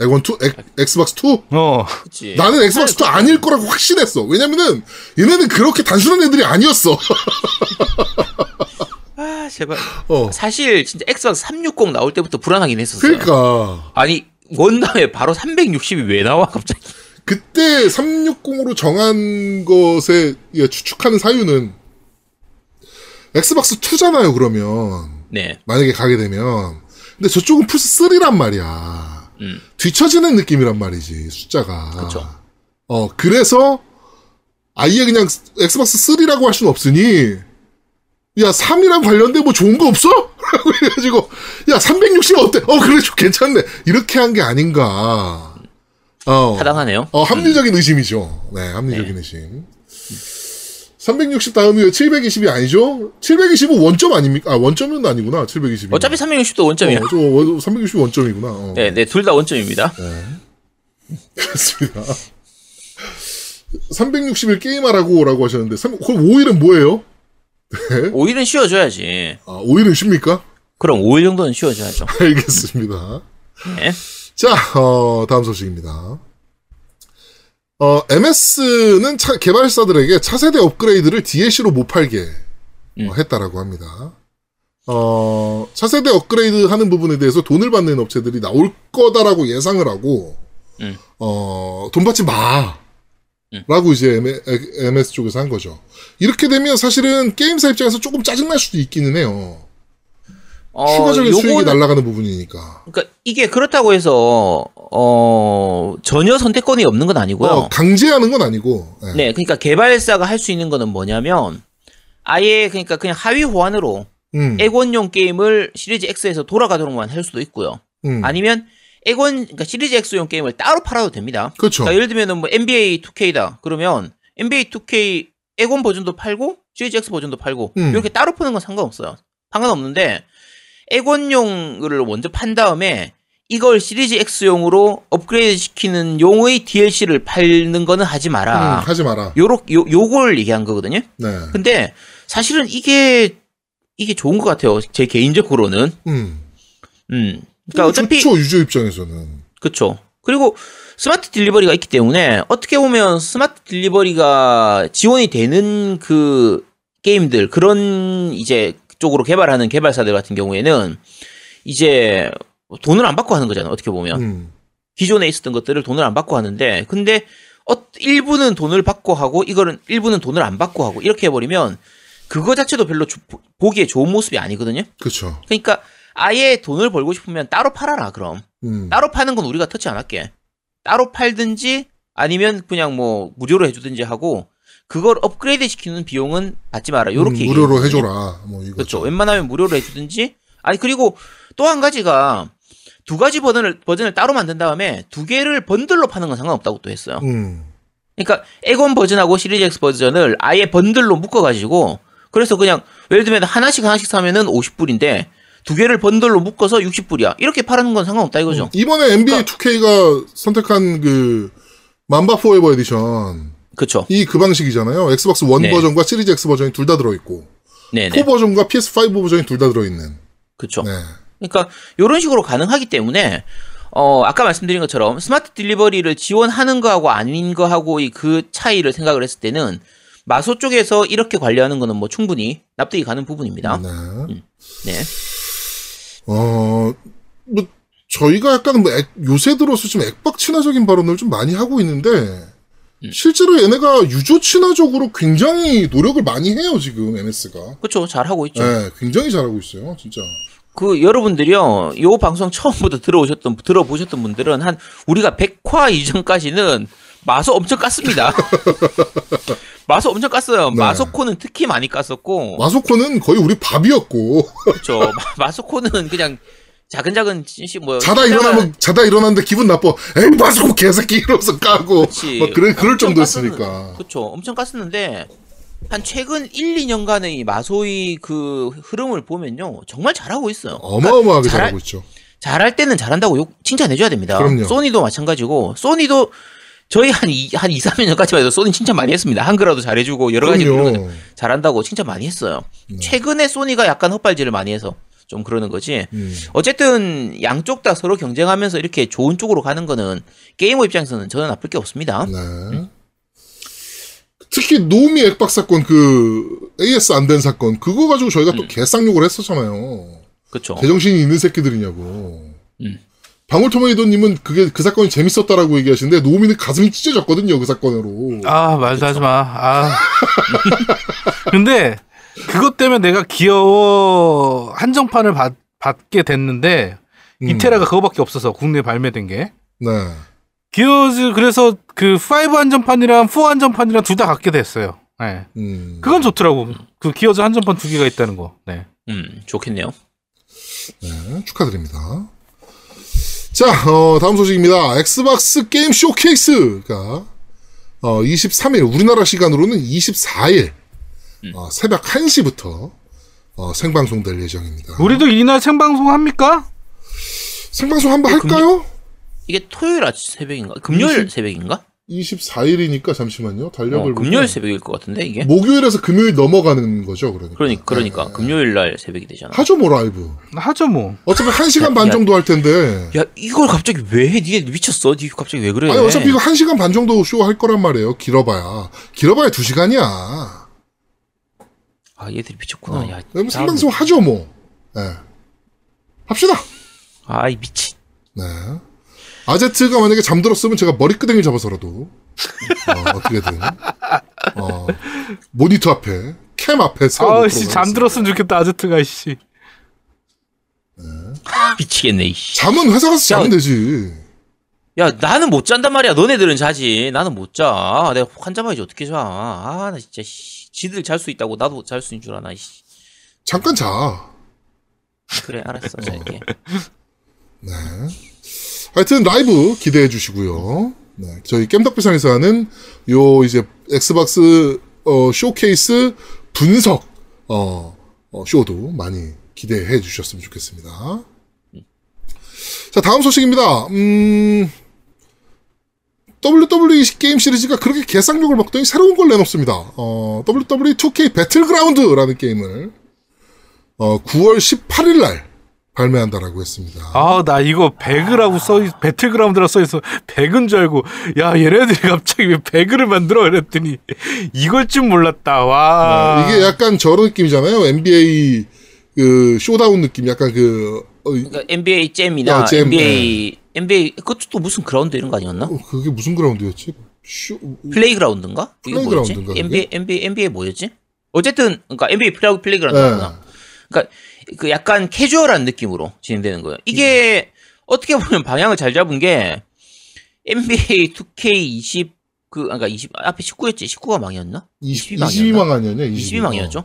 엑원 2, 엑, 엑스박스 2? 어. 그치. 나는 엑스박스 2 아닐 거라고 확신했어. 왜냐면은 얘네는 그렇게 단순한 애들이 아니었어. 아 제발. 어. 사실 진짜 엑스박스 360 나올 때부터 불안하긴 했었어요. 그러니까 아니 원담에 바로 360이 왜 나와 갑자기? 그때 360으로 정한 것에 예, 추측하는 사유는 엑스박스 2잖아요. 그러면 네. 만약에 가게 되면 근데 저쪽은 플스 3란 말이야. 음. 뒤처지는 느낌이란 말이지 숫자가. 그쵸. 어 그래서 아예 그냥 엑스박스 3라고 할 수는 없으니 야 3이랑 관련된 뭐 좋은 거 없어? 라고 해가지고 야 360 어때? 어 그래 좀 괜찮네 이렇게 한 게 아닌가. 어. 타당하네요. 어, 합리적인 의심이죠. 네, 합리적인 의심. 360 다음이 720이 아니죠? 720은 원점 아닙니까? 아, 원점은 아니구나. 720이. 어차피 360도 원점이야. 어, 저 360이 원점이구나. 어. 네, 네, 둘 다 원점입니다. 그렇습니다. 360일 게임하라고라고 하셨는데, 3, 그럼 5일은 뭐예요? 5일은 쉬어줘야지. 아, 5일은 쉽니까? 그럼 5일 정도는 쉬어줘야죠. 알겠습니다. 네. 자, 어, 다음 소식입니다. 어, MS는 차, 개발사들에게 차세대 업그레이드를 DLC로 못 팔게 어, 음. 했다라고 합니다. 어, 차세대 업그레이드 하는 부분에 대해서 돈을 받는 업체들이 나올 거다라고 예상을 하고, 음. 어, 돈 받지 마. 음. 라고 이제 MS 쪽에서 한 거죠. 이렇게 되면 사실은 게임사 입장에서 조금 짜증날 수도 있기는 해요. 어, 추가적인 수익이 요거는- 날아가는 부분이니까. 그러니까 이게 그렇다고 해서 어 전혀 선택권이 없는 건 아니고요. 어, 강제하는 건 아니고. 예. 네, 그러니까 개발사가 할 수 있는 거는 뭐냐면 아예 그러니까 그냥 하위 호환으로 음, 액원용 게임을 시리즈 X에서 돌아가도록만 할 수도 있고요. 음. 아니면 액원 그러니까 시리즈 X용 게임을 따로 팔아도 됩니다. 그렇죠. 그러니까 예를 들면은 뭐 NBA 2K다. 그러면 NBA 2K 액원 버전도 팔고 시리즈 X 버전도 팔고 음. 이렇게 따로 파는 건 상관없어요. 상관없는데 액원용을 먼저 판 다음에 이걸 시리즈 X용으로 업그레이드 시키는 용의 DLC를 팔는 거는 하지 마라. 음, 하지 마라. 요렇 요 요걸 얘기한 거거든요. 네. 근데 사실은 이게 이게 좋은 것 같아요. 제 개인적으로는. 음. 음. 그러니까 어차피 좋죠, 유저 입장에서는. 그렇죠. 그리고 스마트 딜리버리가 있기 때문에 어떻게 보면 스마트 딜리버리가 지원이 되는 그 게임들 그런 이제 쪽으로 개발하는 개발사들 같은 경우에는 이제 돈을 안 받고 하는 거잖아요. 어떻게 보면 음. 기존에 있었던 것들을 돈을 안 받고 하는데 근데 어, 일부는 돈을 받고 하고 이거는 일부는 돈을 안 받고 하고 이렇게 해버리면 그거 자체도 별로 조- 보기에 좋은 모습이 아니거든요. 그쵸. 그러니까 아예 돈을 벌고 싶으면 따로 팔아라 그럼. 음. 따로 파는 건 우리가 터치 안 할게. 따로 팔든지 아니면 그냥 뭐 무료로 해주든지 하고 그걸 업그레이드 시키는 비용은 받지 마라. 요렇게 음, 무료로. 해줘라. 뭐 이거. 그렇죠. 웬만하면 무료로 해주든지 아니 그리고 또 한 가지가 두 가지 버전을 버전을 따로 만든 다음에 두 개를 번들로 파는 건 상관없다고 또 했어요. 음. 그러니까 액원 버전하고 시리즈 X 버전을 아예 bundle로 묶어가지고 그래서 그냥 예를 들면 하나씩 하나씩 사면은 50불인데 두 개를 bundle로 묶어서 60불이야. 이렇게 파는 건 상관없다 이거죠. 이번에 NBA 그러니까 2K가 선택한 그 Mamba Forever Edition 그렇죠. 이 그 방식이잖아요. 엑스박스 원 네. 버전과 시리즈 X 버전이 둘 다 들어 있고 네네. 4 버전과 PS5 버전이 둘 다 들어 있는. 그렇죠. 네. 그러니까 이런 식으로 가능하기 때문에 어 아까 말씀드린 것처럼 스마트 딜리버리를 지원하는 거하고 아닌 거하고 이 그 차이를 생각을 했을 때는 마소 쪽에서 이렇게 관리하는 거는 뭐 충분히 납득이 가는 부분입니다. 네. 네. 어, 뭐, 저희가 약간 뭐 액- 요새 들어서 좀 액박 친화적인 발언을 좀 많이 하고 있는데, 음. 실제로 얘네가 유저 친화적으로 굉장히 노력을 많이 해요, 지금, MS가. 그렇죠. 잘 하고 있죠. 네, 굉장히 잘하고 있어요, 진짜. 그 여러분들이요. 요 방송 처음부터 들어오셨던 들어보셨던 분들은 한 우리가 100화 이전까지는 마소 엄청 깠습니다. 마소 엄청 깠어요. 네. 마소코는 특히 많이 깠었고 마소코는 거의 우리 밥이었고, 그렇죠. 마소코는 그냥 작은 작은 씨뭐 자다 일어나면, 자다 일어났는데 기분 나빠. 에이, 마소코 개새끼 이러면서 까고, 그치. 막 그래, 그럴 정도였으니까. 그렇죠. 엄청 깠었는데 한 최근 1, 2년간의 이 마소의 그 흐름을 보면요. 정말 잘하고 있어요. 어마어마하게 잘할- 잘하고 있죠. 잘할 때는 잘한다고 욕 칭찬해줘야 됩니다. 그럼요. 소니도 마찬가지고 소니도 저희 한, 이, 한 2, 3년 전까지만 해도 소니 칭찬 많이 했습니다. 한글화도 잘해주고 여러 가지 잘한다고 칭찬 많이 했어요. 네. 최근에 소니가 약간 헛발질을 많이 해서 좀 그러는 거지. 음. 어쨌든 양쪽 다 서로 경쟁하면서 이렇게 좋은 쪽으로 가는 거는 게이머 입장에서는 저는 나쁠 게 없습니다. 네. 특히 노미 액박 사건 그 AS 안 된 사건 그거 가지고 저희가 음. 또 개쌍욕을 했었잖아요. 그렇죠. 제정신이 있는 새끼들이냐고. 음. 방울토마이도님은 그게 그 사건이 재밌었다라고 얘기하시는데 노미는 가슴이 찢어졌거든요 그 사건으로. 아 말도 하지 마. 아. 근데 그것 때문에 내가 기어워 한정판을 받, 받게 됐는데 음. 이테라가 그거밖에 없어서 국내 에 발매된 게. 네. 기어즈 그래서 그 5 한정판이랑 4 한정판이랑 둘 다 갖게 됐어요. 네. 음. 그건 좋더라고. 그 기어즈 한정판 두 개가 있다는 거. 네. 음, 좋겠네요. 네, 축하드립니다. 자, 어, 다음 소식입니다. 엑스박스 게임 showcase가 어, 23일 우리나라 시간으로는 24일 어, 새벽 1시부터 어, 생방송될 예정입니다. 우리도 이날 생방송 합니까? 생방송 한번 어, 할까요? 이게 토요일 아침 새벽인가? 금요일 이십- 새벽인가? 24일이니까 잠시만요. 달력을 어, 금요일 새벽일 것 같은데 이게. 목요일에서 금요일 넘어가는 거죠, 그러니까. 그러니까 그러니까 네. 금요일 날 새벽이 되잖아. 하죠, 뭐 라이브. 하죠 뭐. 어차피 1 시간 반 야, 정도 할 텐데. 야 이걸 갑자기 왜 해? 니네 미쳤어? 니 갑자기 왜 그래? 아니, 어차피 이거 1 시간 반 정도 쇼 할 거란 말이에요. 길어봐야. 길어봐야 2 시간이야. 아 얘들이 미쳤구나. 야, 그럼 나 생방송 하죠, 뭐. 예. 합시다. 아이 미친. 네. 아제트가 만약에 잠들었으면 제가 머리끄댕이 잡아서라도 어, 어떻게든 어, 모니터 앞에 캠 앞에 세워 아씨 잠들었으면 좋겠다 아제트가 씨. 미치겠네 이씨. 잠은 회사 가서 자면 야, 되지. 야 나는 못 잔단 말이야. 너네들은 자지. 나는 못 자. 내가 환자 봐야지 어떻게 자. 아 나 진짜 씨. 지들 잘 수 있다고 나도 잘 수 있는 줄 아나 씨. 잠깐 자. 그래 알았어. 잘게. 네. 하여튼 라이브 기대해 주시고요. 네. 저희 겜덕비상에서 하는 요 이제 엑스박스 어, showcase 분석 어, 어, 쇼도 많이 기대해 주셨으면 좋겠습니다. 자, 다음 소식입니다. 음, WWE 게임 시리즈가 그렇게 개쌍욕을 먹더니 새로운 걸 내놓습니다. 어, WWE 2K 배틀그라운드라는 게임을 어, 9월 18일 날 발매한다라고 했습니다. 아 나 이거 배그라고 써 있, 배틀그라운드라 써 있어 배그인 줄 알고 야 얘네들이 갑자기 왜 배그를 만들어 이랬더니 이걸 줄 몰랐다 와 네, 이게 약간 저런 느낌이잖아요. NBA 그 Showdown 느낌, 약간 그 어, 이- 그러니까 NBA 잼이나 아, 잼, NBA NBA 그것도 또 무슨 그라운드 이런 거 아니었나? 어, 그게 무슨 그라운드였지? 쇼 플레이그라운드인가? 이거 뭐였지? 플레이그라운드인가, 그게? NBA NBA NBA 뭐였지? 어쨌든 그러니까 NBA 플레이 네. 플레이그라운드구나. 그러니까 그 약간 캐주얼한 느낌으로 진행되는 거예요. 이게 어떻게 보면 방향을 잘 잡은 게 NBA 2K 20 그, 그러니까 20 앞에 19였지? 19가 망이었나? 20, 22망이었나? 22망 아니었냐? 22 망이었죠.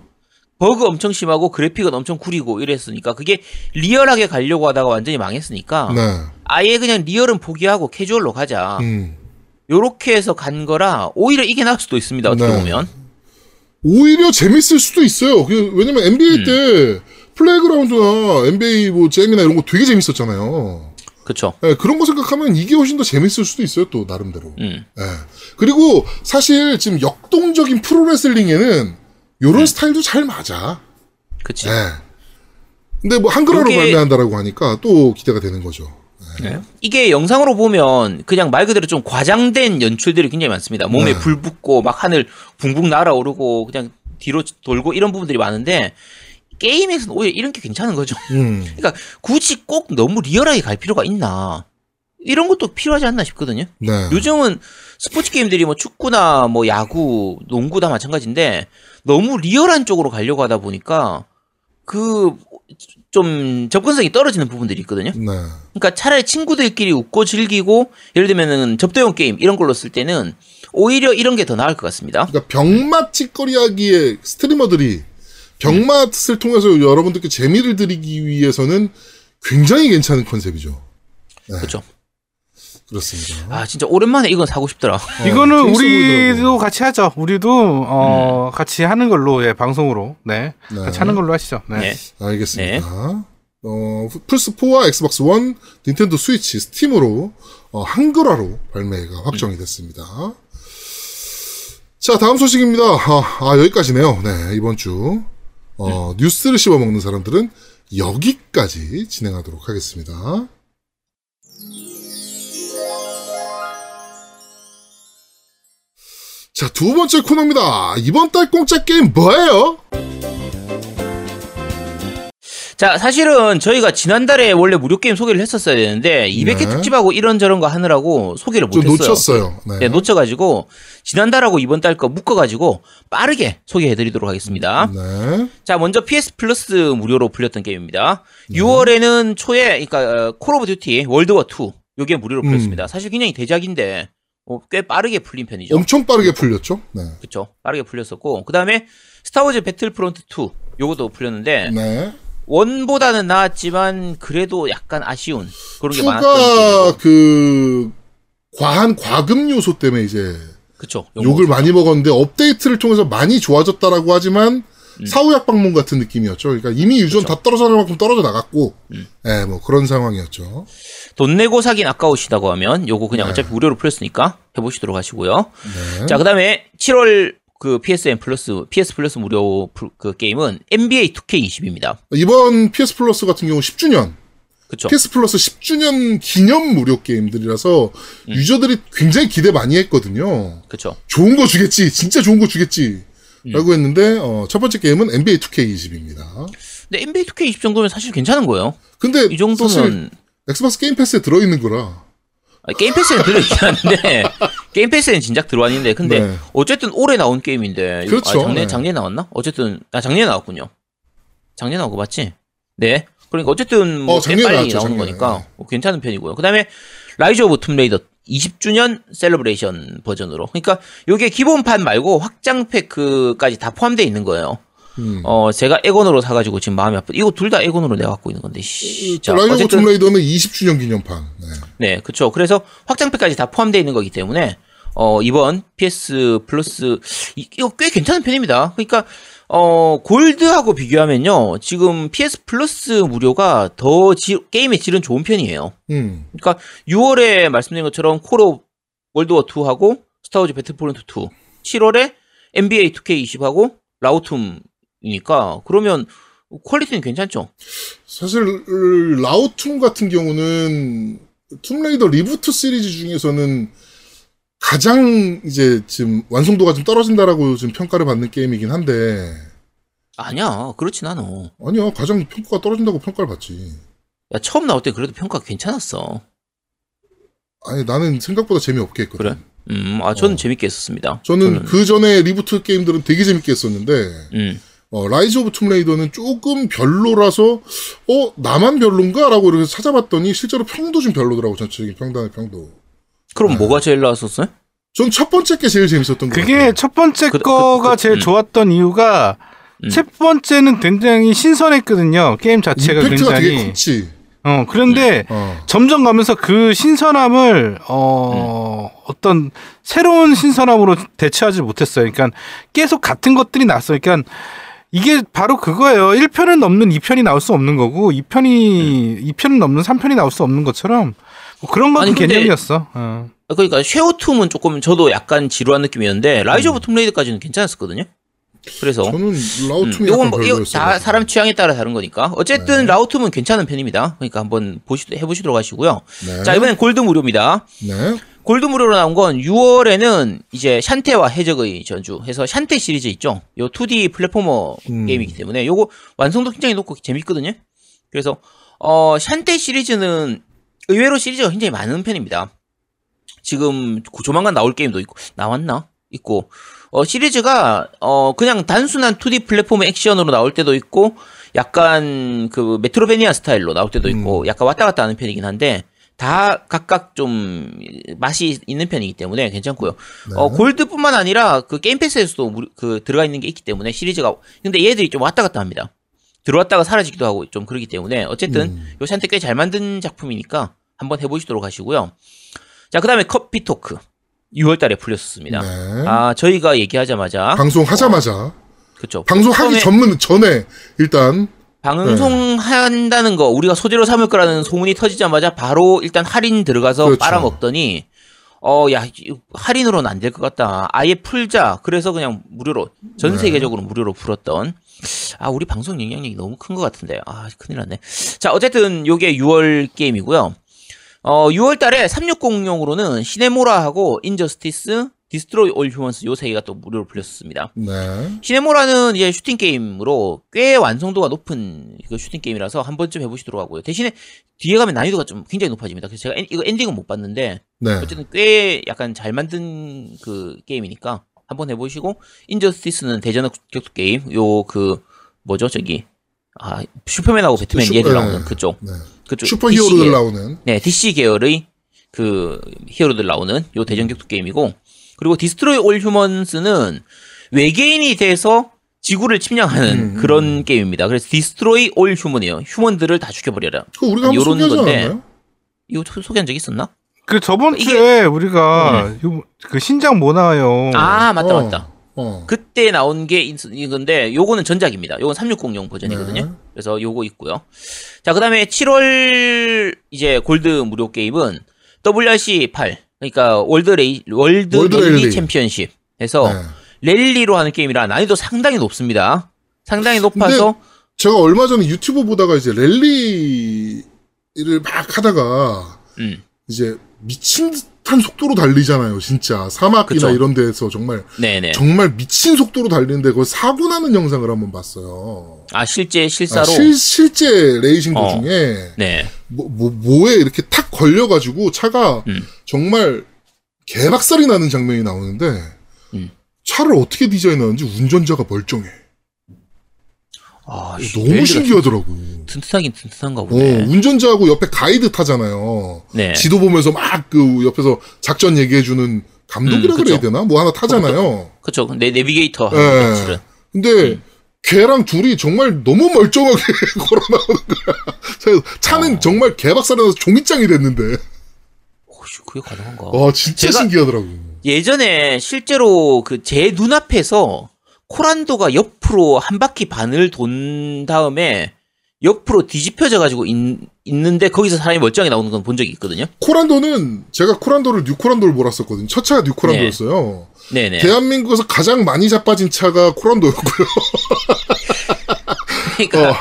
버그 엄청 심하고 그래픽은 엄청 구리고 이랬으니까 그게 리얼하게 가려고 하다가 완전히 망했으니까 네. 아예 그냥 리얼은 포기하고 캐주얼로 가자. 음. 요렇게 해서 간 거라 오히려 이게 나을 수도 있습니다. 어떻게 네. 보면. 오히려 재밌을 수도 있어요. 그, 왜냐면 NBA 음. 때 플레이그라운드나 NBA 뭐 잼이나 이런 거 되게 재밌었잖아요. 그쵸. 예, 그런 거 생각하면 이게 훨씬 더 재밌을 수도 있어요. 또 나름대로. 음. 예. 그리고 사실 지금 역동적인 프로레슬링에는 요런 음. 스타일도 잘 맞아. 그치. 예. 근데 뭐 한글화로 요게- 발매한다라고 하니까 또 기대가 되는 거죠. 네. 이게 영상으로 보면 그냥 말 그대로 좀 과장된 연출들이 굉장히 많습니다. 몸에 네. 불 붙고 막 하늘 붕붕 날아오르고 그냥 뒤로 돌고 이런 부분들이 많은데 게임에서는 오히려 이런 게 괜찮은 거죠. 음. 그러니까 굳이 꼭 너무 리얼하게 갈 필요가 있나. 이런 것도 필요하지 않나 싶거든요. 네. 요즘은 스포츠 게임들이 뭐 축구나 뭐 야구, 농구 다 마찬가지인데 너무 리얼한 쪽으로 가려고 하다 보니까 그 좀 접근성이 떨어지는 부분들이 있거든요. 네. 그러니까 차라리 친구들끼리 웃고 즐기고 예를 들면은 접대용 게임 이런 걸로 쓸 때는 오히려 이런 게 더 나을 것 같습니다. 그러니까 병맛 찌꺼리 하기에 스트리머들이 병맛을 통해서 여러분들께 재미를 드리기 위해서는 굉장히 괜찮은 컨셉이죠. 그렇죠. 그렇습니다. 아 진짜 오랜만에 이건 사고 싶더라. 어, 이거는 우리도. 같이 하죠. 우리도 어 같이 하는 걸로 예 방송으로 네, 네. 같이 하는 걸로 하시죠. 네. 네. 알겠습니다. 어, 플스 4와 엑스박스 원, 닌텐도 스위치, 스팀으로 어, 한글화로 발매가 확정이 됐습니다. 자, 다음 소식입니다. 아, 아, 여기까지네요. 네, 이번 주 어, 뉴스를 씹어먹는 사람들은 여기까지 진행하도록 하겠습니다. 자, 두 번째 코너입니다. 이번 달 공짜 게임 뭐예요? 자 사실은 저희가 지난달에 원래 무료 게임 소개를 했었어야 되는데 200회 네. 특집하고 이런저런 거 하느라고 소개를 좀 못했어요. 놓쳤어요. 네. 네, 놓쳐 가지고 지난달하고 이번 달 거 묶어 가지고 빠르게 소개해 드리도록 하겠습니다. 네. 자, 먼저 PS 플러스 무료로 풀렸던 게임입니다. 6월에는 초에, 그러니까 어, 콜 오브 듀티 월드 워 2 요게 무료로 음. 풀렸습니다. 사실 굉장히 대작인데 어, 꽤 빠르게 풀린 편이죠. 엄청 빠르게 풀렸죠? 네. 그렇죠. 빠르게 풀렸었고 그 다음에 스타워즈 배틀프론트 2 요것도 풀렸는데 네. 원보다는 나았지만 그래도 약간 아쉬운 그런 게 많았던. 그 과한 과금 요소 때문에 이제 그쵸. 욕을 많이 먹었는데 업데이트를 통해서 많이 좋아졌다라고 하지만 음. 사후약방문 같은 느낌이었죠. 그러니까 이미 유저는 다 떨어져 나갈 만큼 떨어져 나갔고, 음. 예, 뭐 그런 상황이었죠. 돈 내고 사긴 아까우시다고 하면 요거 그냥 네. 어차피 무료로 풀렸으니까 해보시도록 하시고요. 네. 자, 그 다음에 7월 그 PSN 플러스, PS 플러스 무료 풀- 그 게임은 NBA 2K20입니다. 이번 PS 플러스 같은 경우 10주년, 그쵸. PS 플러스 10주년 기념 무료 게임들이라서 음. 유저들이 굉장히 기대 많이 했거든요. 그쵸. 좋은 거 주겠지, 진짜 좋은 거 주겠지. 음. 라고 했는데, 어, 첫 번째 게임은 NBA 2K20입니다. 근데 NBA 2K20 정도면 사실 괜찮은 거예요. 근데 이 정도면 엑스박스 게임 패스에 들어있는 거라. 게임 패스는 들어있긴 한데 게임 패스는 진작 들어왔는데 근데 네. 어쨌든 올해 나온 게임인데 이거- 그렇죠. 아, 작년 네. 작년에 나왔나? 어쨌든 아 작년에 나왔군요. 작년에 나온 거 맞지? 네. 그러니까 어쨌든 뭐 어, 빨리 나왔죠, 나오는 작년에. 거니까 네. 뭐 괜찮은 편이고요. 그다음에 라이즈 오브 툼레이더 20주년 셀러브레이션 버전으로. 그러니까 요게 기본판 말고 확장 패크까지 다 포함되어 있는 거예요. 음. 어 제가 에건으로 사가지고 지금 마음이 아프. 이거 둘 다 에건으로 내가 갖고 있는 건데. 씨. 자, 어쨌든 툼레이더는 20주년 기념판. 네. 네, 그쵸. 그래서 확장팩까지 다 포함되어 있는 거기 때문에, 어, 이번 PS 플러스, 이- 이거 꽤 괜찮은 편입니다. 그러니까, 어, 골드하고 비교하면요. 지금 PS 플러스 무료가 더 지- 게임의 질은 좋은 편이에요. 음. 그러니까 6월에 말씀드린 것처럼 콜 오브 월드워 2하고 스타워즈 배틀프론트 2, 7월에 NBA 2K20하고 라오툼이니까 그러면 퀄리티는 괜찮죠. 사실 라오툼 같은 경우는 툼레이더 reboot 시리즈 중에서는 가장 이제 지금 완성도가 좀 떨어진다라고 지금 평가를 받는 게임이긴 한데 아니야, 그렇진 않아. 아니요 가장 평가가 떨어진다고 평가를 받지. 야, 처음 나올 때 그래도 평가가 괜찮았어. 아니 나는 생각보다 재미없게 했거든. 그래? 음, 아, 저는 어. 재밌게 했었습니다. 저는 그 전에 reboot 게임들은 되게 재밌게 했었는데 음, 어, 라이즈 오브 툼레이더는 조금 별로라서 어 나만 별론가라고 이렇게 찾아봤더니 실제로 평도 좀 별로더라고 전체적인 평단의 평도. 그럼 뭐가 제일 나았었어요? 전 첫 번째 게 제일 재밌었던 것 그게 같아요. 첫 번째 그- 그- 거가 그- 제일 음. 좋았던 이유가 음. 첫 번째는 굉장히 신선했거든요. 게임 자체가 굉장히. 컸지. 어, 그런데 어. 점점 가면서 그 신선함을 어 어떤 새로운 신선함으로 대체하지 못했어요. 그러니까 계속 같은 것들이 났어요. 그러니까 이게 바로 그거예요. 1편을 넘는 2편이 나올 수 없는 거고 2편이 2편을 넘는 3편이 나올 수 없는 것처럼 뭐 그런 근데- 개념이었어. 어. 그러니까 쉐어툼은 조금 저도 약간 지루한 느낌이었는데 라이즈 오브 툼레이더까지는 괜찮았었거든요. 그래서 저는 라우툼이 음. 요건 약간 뭐 이거 별로였어요. 다 사람 취향에 따라 다른 거니까 어쨌든 네. 라우툼은 괜찮은 편입니다. 그러니까 한번 보시 해보시도록 하시고요. 네. 자 이번엔 골드 무료입니다. 네. 골드 무료로 나온 건 6월에는 이제 샨테와 해적의 전주 해서 샨테 시리즈 있죠. 요 2D 플랫포머 음. 게임이기 때문에 요거 완성도 굉장히 높고 재밌거든요. 그래서 어 샨테 시리즈는 의외로 시리즈가 굉장히 많은 편입니다. 지금 조만간 나올 게임도 있고 나왔나? 있고 어 시리즈가 어 그냥 단순한 2D 플랫폼 액션으로 나올 때도 있고 약간 그 메트로베니아 스타일로 나올 때도 있고 약간 왔다 갔다 하는 편이긴 한데 다 각각 좀 맛이 있는 편이기 때문에 괜찮고요. 어 골드뿐만 아니라 그 게임 패스에서도 무료- 그 들어가 있는 게 있기 때문에 시리즈가 근데 얘들이 좀 왔다 갔다 합니다. 들어왔다가 사라지기도 하고 좀 그러기 때문에 어쨌든 음. 요새한테 꽤 잘 만든 작품이니까 한번 해보시도록 하시고요. 자, 그 다음에 커피 토크. 6월 달에 풀렸었습니다. 네. 아, 저희가 얘기하자마자. 방송하자마자 그쵸. 방송하기 처음에 전문 전에 일단 방송한다는 거, 우리가 소재로 삼을 거라는 소문이 터지자마자 바로 일단 할인 들어가서 그렇죠. 빨아먹더니, 어, 야, 이- 할인으로는 안 될 것 같다. 아예 풀자. 그래서 그냥 무료로, 전 네. 세계적으로 무료로 풀었던. 아, 우리 방송 영향력이 너무 큰 것 같은데. 아, 큰일 났네. 자, 어쨌든 요게 6월 게임이고요. 어, 6월 달에 360용으로는 시네모라하고 인저스티스, 디스트로이 올 휴먼스 요 세 개가 또 무료로 풀렸습니다. 네. 시네모라는 이제 슈팅 게임으로 꽤 완성도가 높은 그 슈팅 게임이라서 한 번쯤 해보시도록 하고요. 대신에 뒤에 가면 난이도가 좀 굉장히 높아집니다. 그래서 제가 엔- 이거 엔딩은 못 봤는데 네. 어쨌든 꽤 약간 잘 만든 그 게임이니까 한번 해보시고 인저스티스는 대전의 격투 게임 요 그 뭐죠 저기 아 슈퍼맨하고 배트맨 슈- 얘들 네. 나오는 그쪽 네. 그쪽 슈퍼 DC 히어로들 계열. 나오는 네, DC 계열의 그 히어로들 나오는 요 대전 격투 게임이고 그리고 디스트로이 올 휴먼스는 외계인이 돼서 지구를 침략하는 음. 그런 게임입니다. 그래서 디스트로이 올 휴먼이에요. human들을 다 죽여버려라. 그거 우리가 한번 요런 소개하지 건데. 않았나요? 이거 소- 소개한 적 있었나? 그 저번 이게- 주에 우리가 요- 그 신작 뭐 나와요? 아 맞다 어. 맞다. 어. 그때 나온 게 있- 이건데 요거는 전작입니다. 요건 360용 버전이거든요. 네. 그래서 요거 있고요. 자 그다음에 7월 이제 골드 무료 게임은 WRC 8 그러니까 월드 레이 월드, 월드 랠리 랠리. 챔피언십 해서 네. 랠리로 하는 게임이라 난이도 상당히 높습니다. 상당히 높아서 제가 얼마 전에 유튜브 보다가 이제 랠리를 막 하다가 음. 이제 미친 듯 한 속도로 달리잖아요, 진짜. 사막이나 그쵸. 이런 데서 정말 네네. 정말 미친 속도로 달리는데 그 사고 나는 영상을 한번 봤어요. 아 실제 아, 실사로 실, 실제 레이싱 어. 도중에 네. 뭐, 뭐, 뭐에 이렇게 탁 걸려 가지고 차가 음. 정말 개박살이 나는 장면이 나오는데 음. 차를 어떻게 디자인하는지 운전자가 멀쩡해. 아, 너무 랠리가 신기하더라고. 튼튼하긴 튼튼한가 어, 보네. 운전자하고 옆에 가이드 타잖아요. 네. 지도 보면서 막 그 옆에서 작전 얘기해주는 감독이라 음, 그래야. 되나? 뭐 하나 타잖아요. 그쵸. 내 내비게이터 사실은. 근데 음. 걔랑 둘이 정말 너무 멀쩡하게 걸어 나오는 거야. 차는 어. 정말 개박살이 나서 종이장이 됐는데. 혹시 그게 가능한가? 와, 진짜 신기하더라고. 예전에 실제로 그 제 눈앞에서 코란도가 옆으로 한 바퀴 반을 돈 다음에 옆으로 뒤집혀져 가지고 있는데 거기서 사람이 멀쩡하게 나오는 건 본 적이 있거든요. 코란도는 제가 코란도를 뉴코란도를 몰았었거든요. 첫 차가 뉴코란도였어요. 네 네. 대한민국에서 가장 많이 자빠진 차가 코란도였고요. 그러니까 어.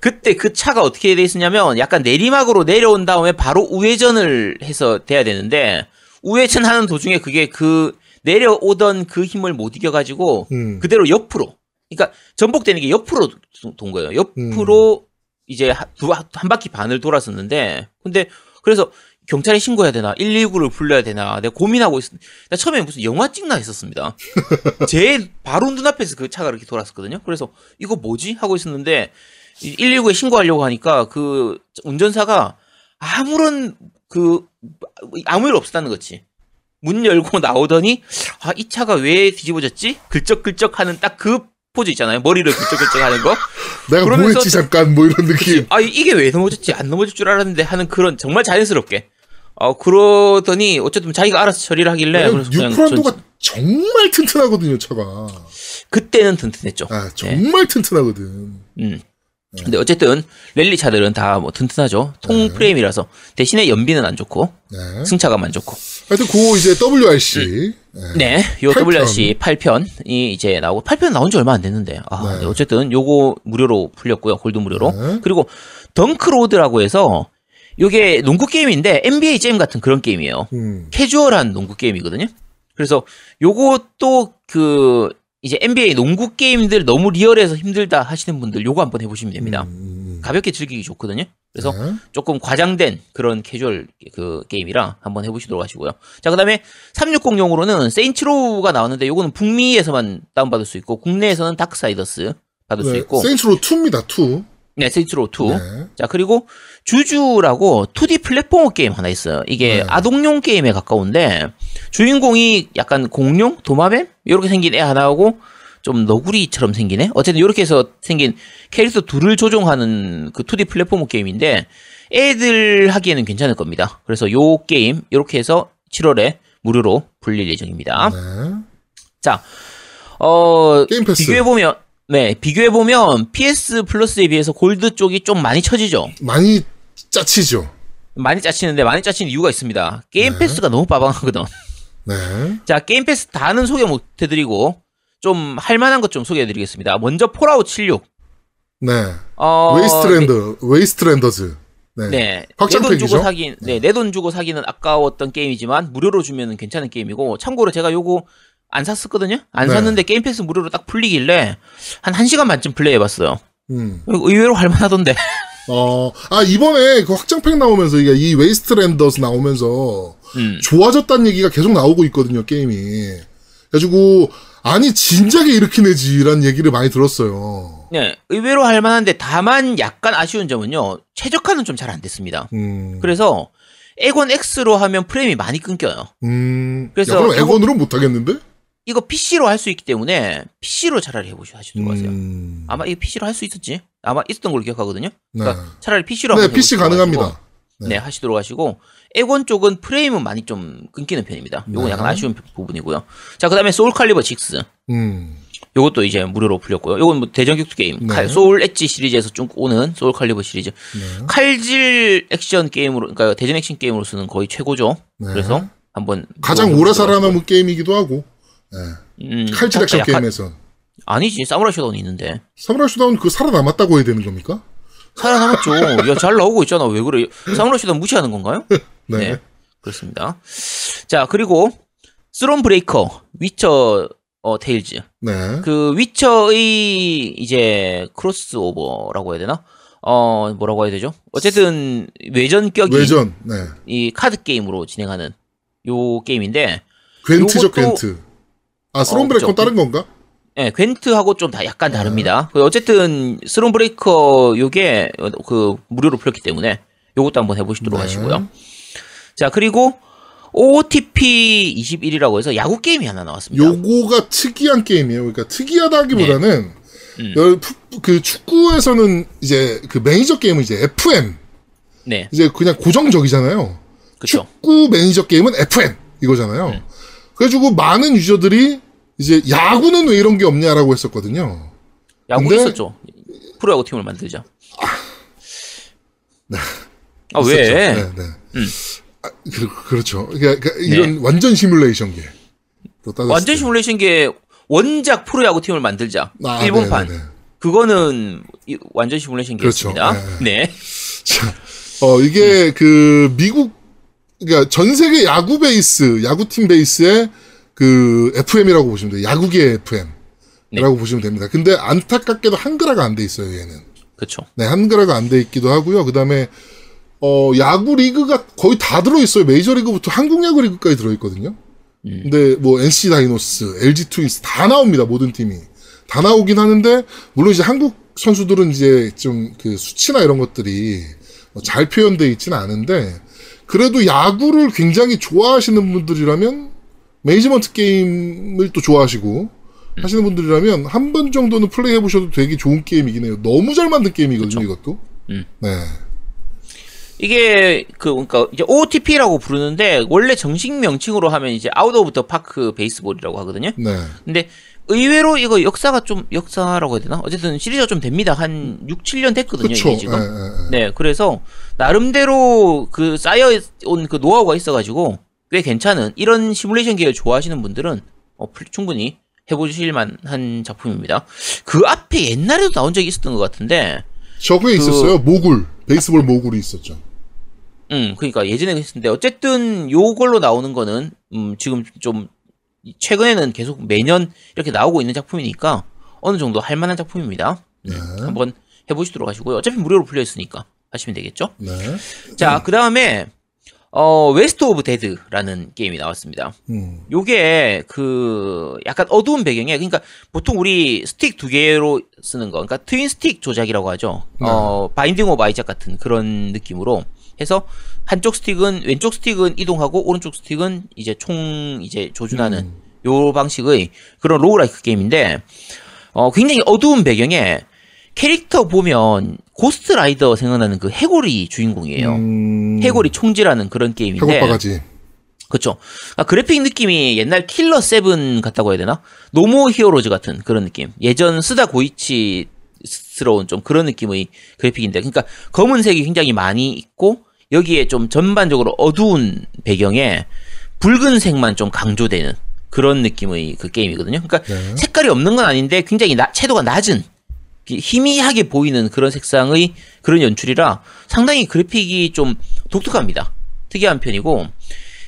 그때 그 차가 어떻게 돼 있었냐면 약간 내리막으로 내려온 다음에 바로 우회전을 해서 돼야 되는데 우회전 하는 도중에 그게 그 내려오던 그 힘을 못 이겨가지고 음. 그대로 옆으로 그러니까 전복되는 게 옆으로 돈 거예요. 옆으로 이제 한, 두, 한 바퀴 반을 돌았었는데 근데 그래서 경찰에 신고해야 되나 119를 불러야 되나 내가 고민하고 있었. 나 처음에 무슨 영화 찍나 했었습니다. 제 바로 눈앞에서 그 차가 이렇게 돌았었거든요. 그래서 이거 뭐지 하고 있었는데 119에 신고하려고 하니까 그 운전사가 아무런 그 아무 일 없었다는 거지. 문 열고 나오더니 아 이 차가 왜 뒤집어졌지? 글쩍글쩍하는 딱 그 포즈 있잖아요. 머리를 글쩍글쩍하는 거. 내가 뭐 그러면서 했지 잠깐 뭐 이런 느낌. 아 이게 왜 넘어졌지? 안 넘어질 줄 알았는데 하는 그런 정말 자연스럽게. 어 그러더니 어쨌든 자기가 알아서 처리를 하길래 뉴코란도가 전- 정말 튼튼하거든요, 차가. 그때는 튼튼했죠. 아, 정말 튼튼하거든. 음. 근데 어쨌든 랠리 차들은 다 뭐 튼튼하죠. 통 프레임이라서 대신에 연비는 안 좋고 네. 승차감 안 좋고. 하여튼 그 이제 WRC. 네. 네, 요 8편. WRC 8편이 이제 나오고 8편 나온 지 얼마 안 됐는데. 아, 네. 네, 어쨌든 요거 무료로 풀렸고요. 골드 무료로. 네. 그리고 덩크로드라고 해서 요게 농구 게임인데 NBA 잼 같은 그런 게임이에요. 음. 캐주얼한 농구 게임이거든요. 그래서 요것도 그 이제 NBA 농구 게임들 너무 리얼해서 힘들다 하시는 분들 요거 한번 해 보시면 됩니다. 음. 가볍게 즐기기 좋거든요. 그래서 네. 조금 과장된 그런 캐주얼 그 게임이라 한번 해보시도록 하시고요. 자, 그 다음에 360용으로는 세인츠로우가 나왔는데 요거는 북미에서만 다운받을 수 있고 국내에서는 다크사이더스 받을 수 네, 있고 세인츠로 2입니다, 2. 네, 세인츠로우 2. 네. 자, 그리고 주주라고 2D platformer 게임 하나 있어요. 이게 네. 아동용 게임에 가까운데 주인공이 약간 공룡, 도마뱀 이렇게 생긴 애 하나하고 좀 너구리처럼 생기네. 어쨌든 이렇게 해서 생긴 캐릭터 둘을 조종하는 그 2D platformer 게임인데 애들 하기에는 괜찮을 겁니다. 그래서 요 게임 이렇게 해서 7월에 무료로 풀릴 예정입니다. 네. 자, 어 Game Pass. 비교해 보면 네 비교해 보면 PS Plus에 비해서 골드 쪽이 좀 많이 처지죠. 많이 짜치죠. 많이 짜치는데 많이 짜치는 이유가 있습니다. 게임 네. Pass가 너무 빠방하거든. 네. 자, Game Pass 다는 소개 못 해드리고 좀 할만한 것 좀 소개해드리겠습니다. 먼저 Fallout 76. 네. 어, Wasteland, Wastelanders. 네. 네. 확장팩이죠? 내돈 주고 사기, 네, 내돈 주고 사기는 아까웠던 게임이지만 무료로 주면 괜찮은 게임이고 참고로 제가 요거 안 샀었거든요. 안 네. 샀는데 Game Pass 무료로 딱 풀리길래 한 1시간 반쯤 플레이해 봤어요. 음. 의외로 할 만하던데. 어, 아, 이번에 그 확장팩 나오면서, 이게 이 Wastelanders 나오면서 음. 좋아졌다는 얘기가 계속 나오고 있거든요, 게임이. 그래가지고, 아니, 진작에 이렇게 내지라는 얘기를 많이 들었어요. 네, 의외로 할 만한데 다만 약간 아쉬운 점은요. 최적화는 좀 잘 안 됐습니다. 음. 그래서 엑원 X로 하면 프레임이 많이 끊겨요. 음. 그래서 야, 그럼 요거- 엑원으로 못 하겠는데? 이거 PC로 할 수 있기 때문에 PC로 차라리 해보시 하시도록 하세요. 음. 아마 이거 PC로 할 수 있었지? 아마 있었던 걸로 기억하거든요. 네. 그러니까 차라리 PC로 네, PC 가능합니다. 하시고. 네, 하시도록 하시고 엑원 쪽은 프레임은 많이 좀 끊기는 편입니다. 요건 네. 약간 아쉬운 부분이고요. 자, 그 다음에 Soul Calibur 6. 음. 요것도 이제 무료로 풀렸고요. 요건 뭐 대전 격투 게임. 네. 칼- Soul Edge 시리즈에서 쭉 오는 Soul Calibur 시리즈. 네. 칼질 액션 게임으로 그러니까 대전 액션 게임으로서는 거의 최고죠. 네. 그래서 한번 가장 오래 살아남은 게임이기도 하고. 예. 음, 칼질 액션 게임에서. 아니지. Samurai Shodown 있는데. Samurai Shodown 그 살아남았다고 해야 되는 겁니까? 살아남았죠. 야, 잘 나오고 있잖아. 왜 그래? Samurai Shodown 무시하는 건가요? 네. 네. 그렇습니다. 자, 그리고 Throne Breaker, Witcher 어, Tales. 네. 그 위쳐의 이제 크로스오버라고 해야 되나? 어, 뭐라고 해야 되죠? 어쨌든 외전격이 외전. 네. 이 카드 게임으로 진행하는 요 게임인데 Gwent죠, 요것도- Gwent. 아, Throne 어, Breaker는 그쵸. 다른 건가? 예, Gwent하고 좀 다 약간 네. 다릅니다. 그 어쨌든 Throne Breaker 요게 어, 그 무료로 풀렸기 때문에 요것도 한번 해보시도록 네. 하시고요. 자 그리고 OOTP 21이라고 해서 야구 게임이 하나 나왔습니다. 요거가 특이한 게임이에요. 그러니까 특이하다기보다는 음. 열- 푸- 그 축구에서는 이제 그 매니저 게임은 이제 FM 네, 이제 그냥 고정적이잖아요. 그렇죠. 축구 매니저 게임은 FM 이거잖아요. 네. 그래가지고 많은 유저들이 이제 야구는 왜 이런 게 없냐라고 했었거든요. 야구 있었죠. 프로야구 팀을 만들자. 아 있었죠. 왜? 네, 네. 음. 아, 그, 렇죠 그러니까 이런 완전 시뮬레이션계. 완전 시뮬레이션계 원작 프로야구 팀을 만들자. 아, 일본판. 네네네. 그거는 이- 완전 시뮬레이션계였습니다. 그렇죠. 네. 자, 어, 이게 그 미국, 그러니까 전 세계 야구 베이스, 야구팀 베이스의 그 FM이라고 보시면 돼요. 야구계 FM이라고 네. 보시면 됩니다. 근데 안타깝게도 한글화가 안 돼 있어요, 얘는. 그렇죠. 네, 한글화가 안 돼 있기도 하고요. 그 다음에, 어, 야구 리그가 거의 다 들어있어요. 메이저리그부터 한국 야구 리그까지 들어있거든요. 음. 근데 뭐 NC 다이노스, LG 트윈스 다 나옵니다. 모든 팀이. 다 나오긴 하는데, 물론 이제 한국 선수들은 이제 좀 그 수치나 이런 것들이 뭐잘 표현되어 있지는 않은데, 그래도 야구를 굉장히 좋아하시는 분들이라면, 매니지먼트 게임을 또 좋아하시고, 하시는 분들이라면, 한 번 정도는 플레이 해보셔도 되게 좋은 게임이긴 해요. 너무 잘 만든 게임이거든요, 이것도. 음. 네. 이게 그 그러니까 이제 OOTP라고 부르는데 원래 정식 명칭으로 하면 이제 Out of the Park Baseball이라고 하거든요. 네. 근데 의외로 이거 역사가 좀 역사라고 해야 되나? 어쨌든 시리즈가 좀 됩니다. 한 6, 7년 됐거든요, 그쵸. 이게 지금. 예, 예, 예. 네, 그래서 나름대로 그 쌓여 온 그 노하우가 있어 가지고 꽤 괜찮은 이런 시뮬레이션 계열 좋아하시는 분들은 어, 풀- 충분히 해보실 만한 작품입니다. 그 앞에 옛날에도 나온 적이 있었던 것 같은데, 저게 있었어요. 모굴. 베이스볼 모굴이 있었죠. 음, 그러니까 예전에 했었는데 어쨌든 요걸로 나오는 거는 음, 지금 좀 최근에는 계속 매년 이렇게 나오고 있는 작품이니까 어느 정도 할 만한 작품입니다. 네, 한번 해보시도록 하시고요. 어차피 무료로 풀려 있으니까 하시면 되겠죠. 네. 자, 그 다음에 어 West of Dead라는 게임이 나왔습니다. 음. 요게 그 약간 어두운 배경에 그러니까 보통 우리 스틱 두 개로 쓰는 거, 그러니까 twin stick 조작이라고 하죠. 어 Binding of Isaac 같은 그런 느낌으로 해서 한쪽 스틱은 왼쪽 스틱은 이동하고 오른쪽 스틱은 이제 총 이제 조준하는 요 방식의 그런 roguelike 게임인데 어 굉장히 어두운 배경에 캐릭터 보면 Ghost Rider 생각나는 그 해골이 주인공이에요. 음. 해골이 총질하는 그런 게임인데 해골 바가지. 그쵸. 아, 그래픽 느낌이 옛날 Killer Seven 같다고 해야 되나? No More Heroes 같은 그런 느낌. 예전 스다 고이치스러운 좀 그런 느낌의 그래픽인데, 그러니까 검은색이 굉장히 많이 있고 여기에 좀 전반적으로 어두운 배경에 붉은색만 좀 강조되는 그런 느낌의 그 게임이거든요. 그러니까 네. 색깔이 없는 건 아닌데 굉장히 나- 채도가 낮은 희미하게 보이는 그런 색상의 그런 연출이라 상당히 그래픽이 좀 독특합니다. 특이한 편이고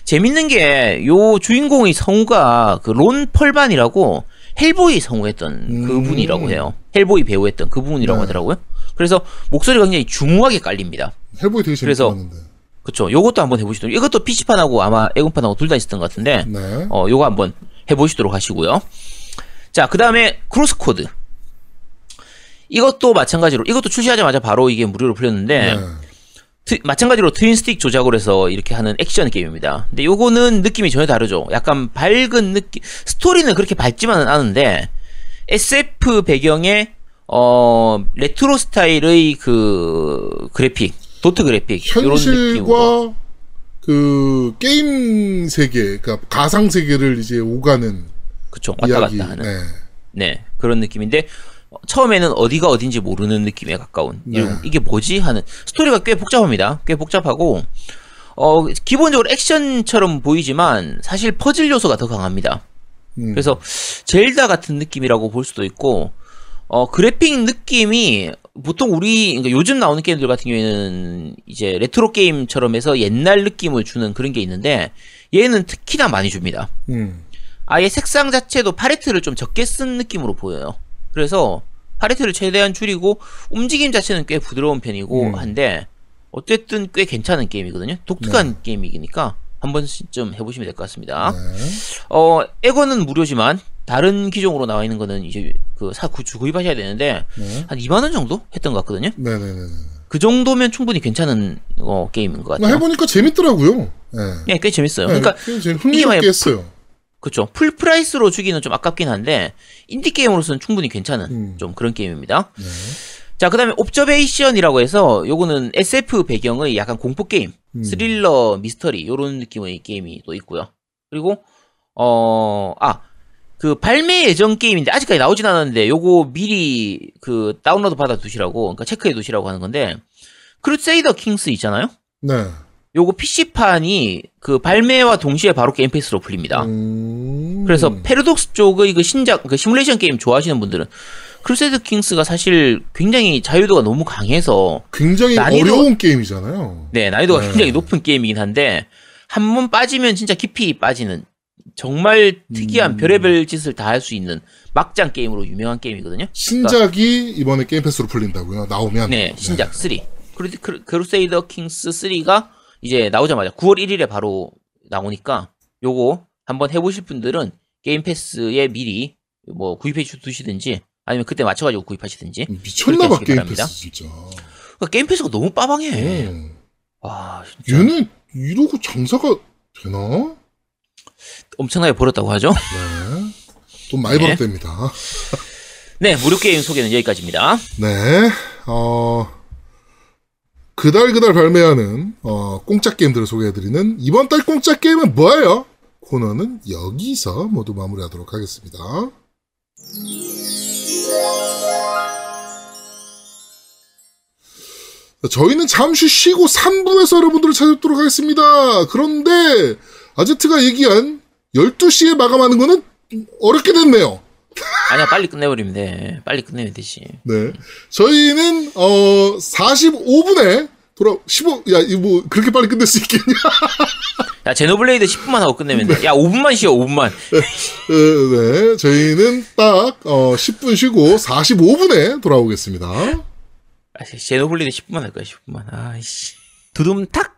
재밌는 게 요 주인공의 성우가 그 론 펄반이라고 Hellboy 성우했던 음. 그분이라고 해요. Hellboy 배우했던 그분이라고 네. 하더라고요. 그래서 목소리가 굉장히 중후하게 깔립니다. Hellboy 되게 그래서- 재밌었는데. 그쵸. 요것도 한번 해보시도록. 이것도 PC판하고 아마 엑원판하고 둘 다 있었던 것 같은데 네. 어, 요거 한번 해보시도록 하시고요. 자, 그 다음에 CrossCode. 이것도 마찬가지로, 이것도 출시하자마자 바로 이게 무료로 풀렸는데, 네. 트- 마찬가지로 twin stick 조작을 해서 이렇게 하는 액션 게임입니다. 근데 요거는 느낌이 전혀 다르죠. 약간 밝은 느낌, 스토리는 그렇게 밝지만은 않은데, SF 배경에, 어, 레트로 스타일의 그, 그래픽. 도트 그래픽. 현실과 그 게임 세계, 그러니까 가상 세계를 이제 오가는 그쵸 왔다 이야기. 갔다 하는. 네. 네 그런 느낌인데 어, 처음에는 어디가 어딘지 모르는 느낌에 가까운 네. 이게 뭐지 하는 스토리가 꽤 복잡합니다 꽤 복잡하고 어 기본적으로 액션처럼 보이지만 사실 퍼즐 요소가 더 강합니다 음. 그래서 Zelda 같은 느낌이라고 볼 수도 있고 어 그래픽 느낌이 보통 우리 그러니까 요즘 나오는 게임들 같은 경우에는 이제 레트로 게임처럼 해서 옛날 느낌을 주는 그런 게 있는데 얘는 특히나 많이 줍니다 음. 아예 색상 자체도 팔레트를 좀 적게 쓴 느낌으로 보여요. 그래서 팔레트를 최대한 줄이고 움직임 자체는 꽤 부드러운 편이고 음. 한데 어쨌든 꽤 괜찮은 게임이거든요. 독특한 게임이니까 한 번쯤 해보시면 될 것 같습니다. 네. 어 요거는 무료지만 다른 기종으로 나와 있는 거는 이제 그 사 구입하셔야 되는데 네. 한 2만 원 정도 했던 것 같거든요. 네네네. 그 정도면 충분히 괜찮은 어, 게임인 것나 같아요. 해보니까 재밌더라고요. 네. 예, 꽤 재밌어요. 네, 그러니까 만약 흥미롭게 했어요. 그렇죠. full price로 주기는 좀 아깝긴 한데 인디 게임으로서는 충분히 괜찮은 음. 좀 그런 게임입니다. 네. 자, 그다음에 Observation이라고 해서 요거는 SF 배경의 약간 공포 게임, 음. 스릴러, 미스터리 요런 느낌의 게임이 또 있고요. 그리고 어, 아, 그 발매 예정 게임인데 아직까지 나오진 않았는데 요거 미리 그 다운로드 받아 두시라고 그러니까 체크해 두시라고 하는 건데 Crusader Kings 있잖아요. 네. 요거 PC판이 그 발매와 동시에 바로 Game Pass로 풀립니다. 음. 그래서 패러독스 쪽의 그 신작 그 시뮬레이션 게임 좋아하시는 분들은 Crusader Kings가 사실 굉장히 자유도가 너무 강해서 굉장히 난이도- 어려운 게임이잖아요. 네 난이도가 네. 굉장히 높은 게임이긴 한데 한 번 빠지면 진짜 깊이 빠지는 정말 특이한 음. 별의별 짓을 다 할 수 있는 막장 게임으로 유명한 게임이거든요. 신작이 이번에 Game Pass로 풀린다고요. 나오면. 네 신작 3 크루, 크루, Crusader Kings 3가 이제 나오자마자 9월 1일에 바로 나오니까 요거 한번 해 보실 분들은 Game Pass에 미리 뭐 구입해 두시든지 아니면 그때 맞춰 가지고 구입하시든지 미쳤나봐 그렇게 게임 바랍니다. 패스 진짜. 그러니까 Game Pass가 너무 빠방해. 음. 와, 진짜 얘는 이러고 장사가 되나? 엄청나게 벌었다고 하죠. 네. 돈 많이 네. 벌었답니다. 네, 무료 게임 소개는 여기까지입니다. 네. 어, 그달 그달 발매하는 어, 공짜 게임들을 소개해드리는 이번 달 공짜 게임은 뭐예요? 코너는 여기서 모두 마무리하도록 하겠습니다. 자, 저희는 잠시 쉬고 3부에서 여러분들을 찾아뵙도록 하겠습니다. 그런데 아제트가 얘기한 12시에 마감하는 거는 어렵게 됐네요. 아니야, 빨리 끝내버리면 돼. 빨리 끝내면 되지. 네. 저희는, 어, 45분에 돌아, 15, 야, 이거 뭐, 그렇게 빨리 끝낼 수 있겠냐? 야, 제노블레이드 10분만 하고 끝내면 돼. 야, 5분만 쉬어, 5분만. 어, 네. 저희는 딱, 어, 10분 쉬고 45분에 돌아오겠습니다. 아, 제노블레이드 10분만 할 거야, 10분만. 아이씨. 두둠탁!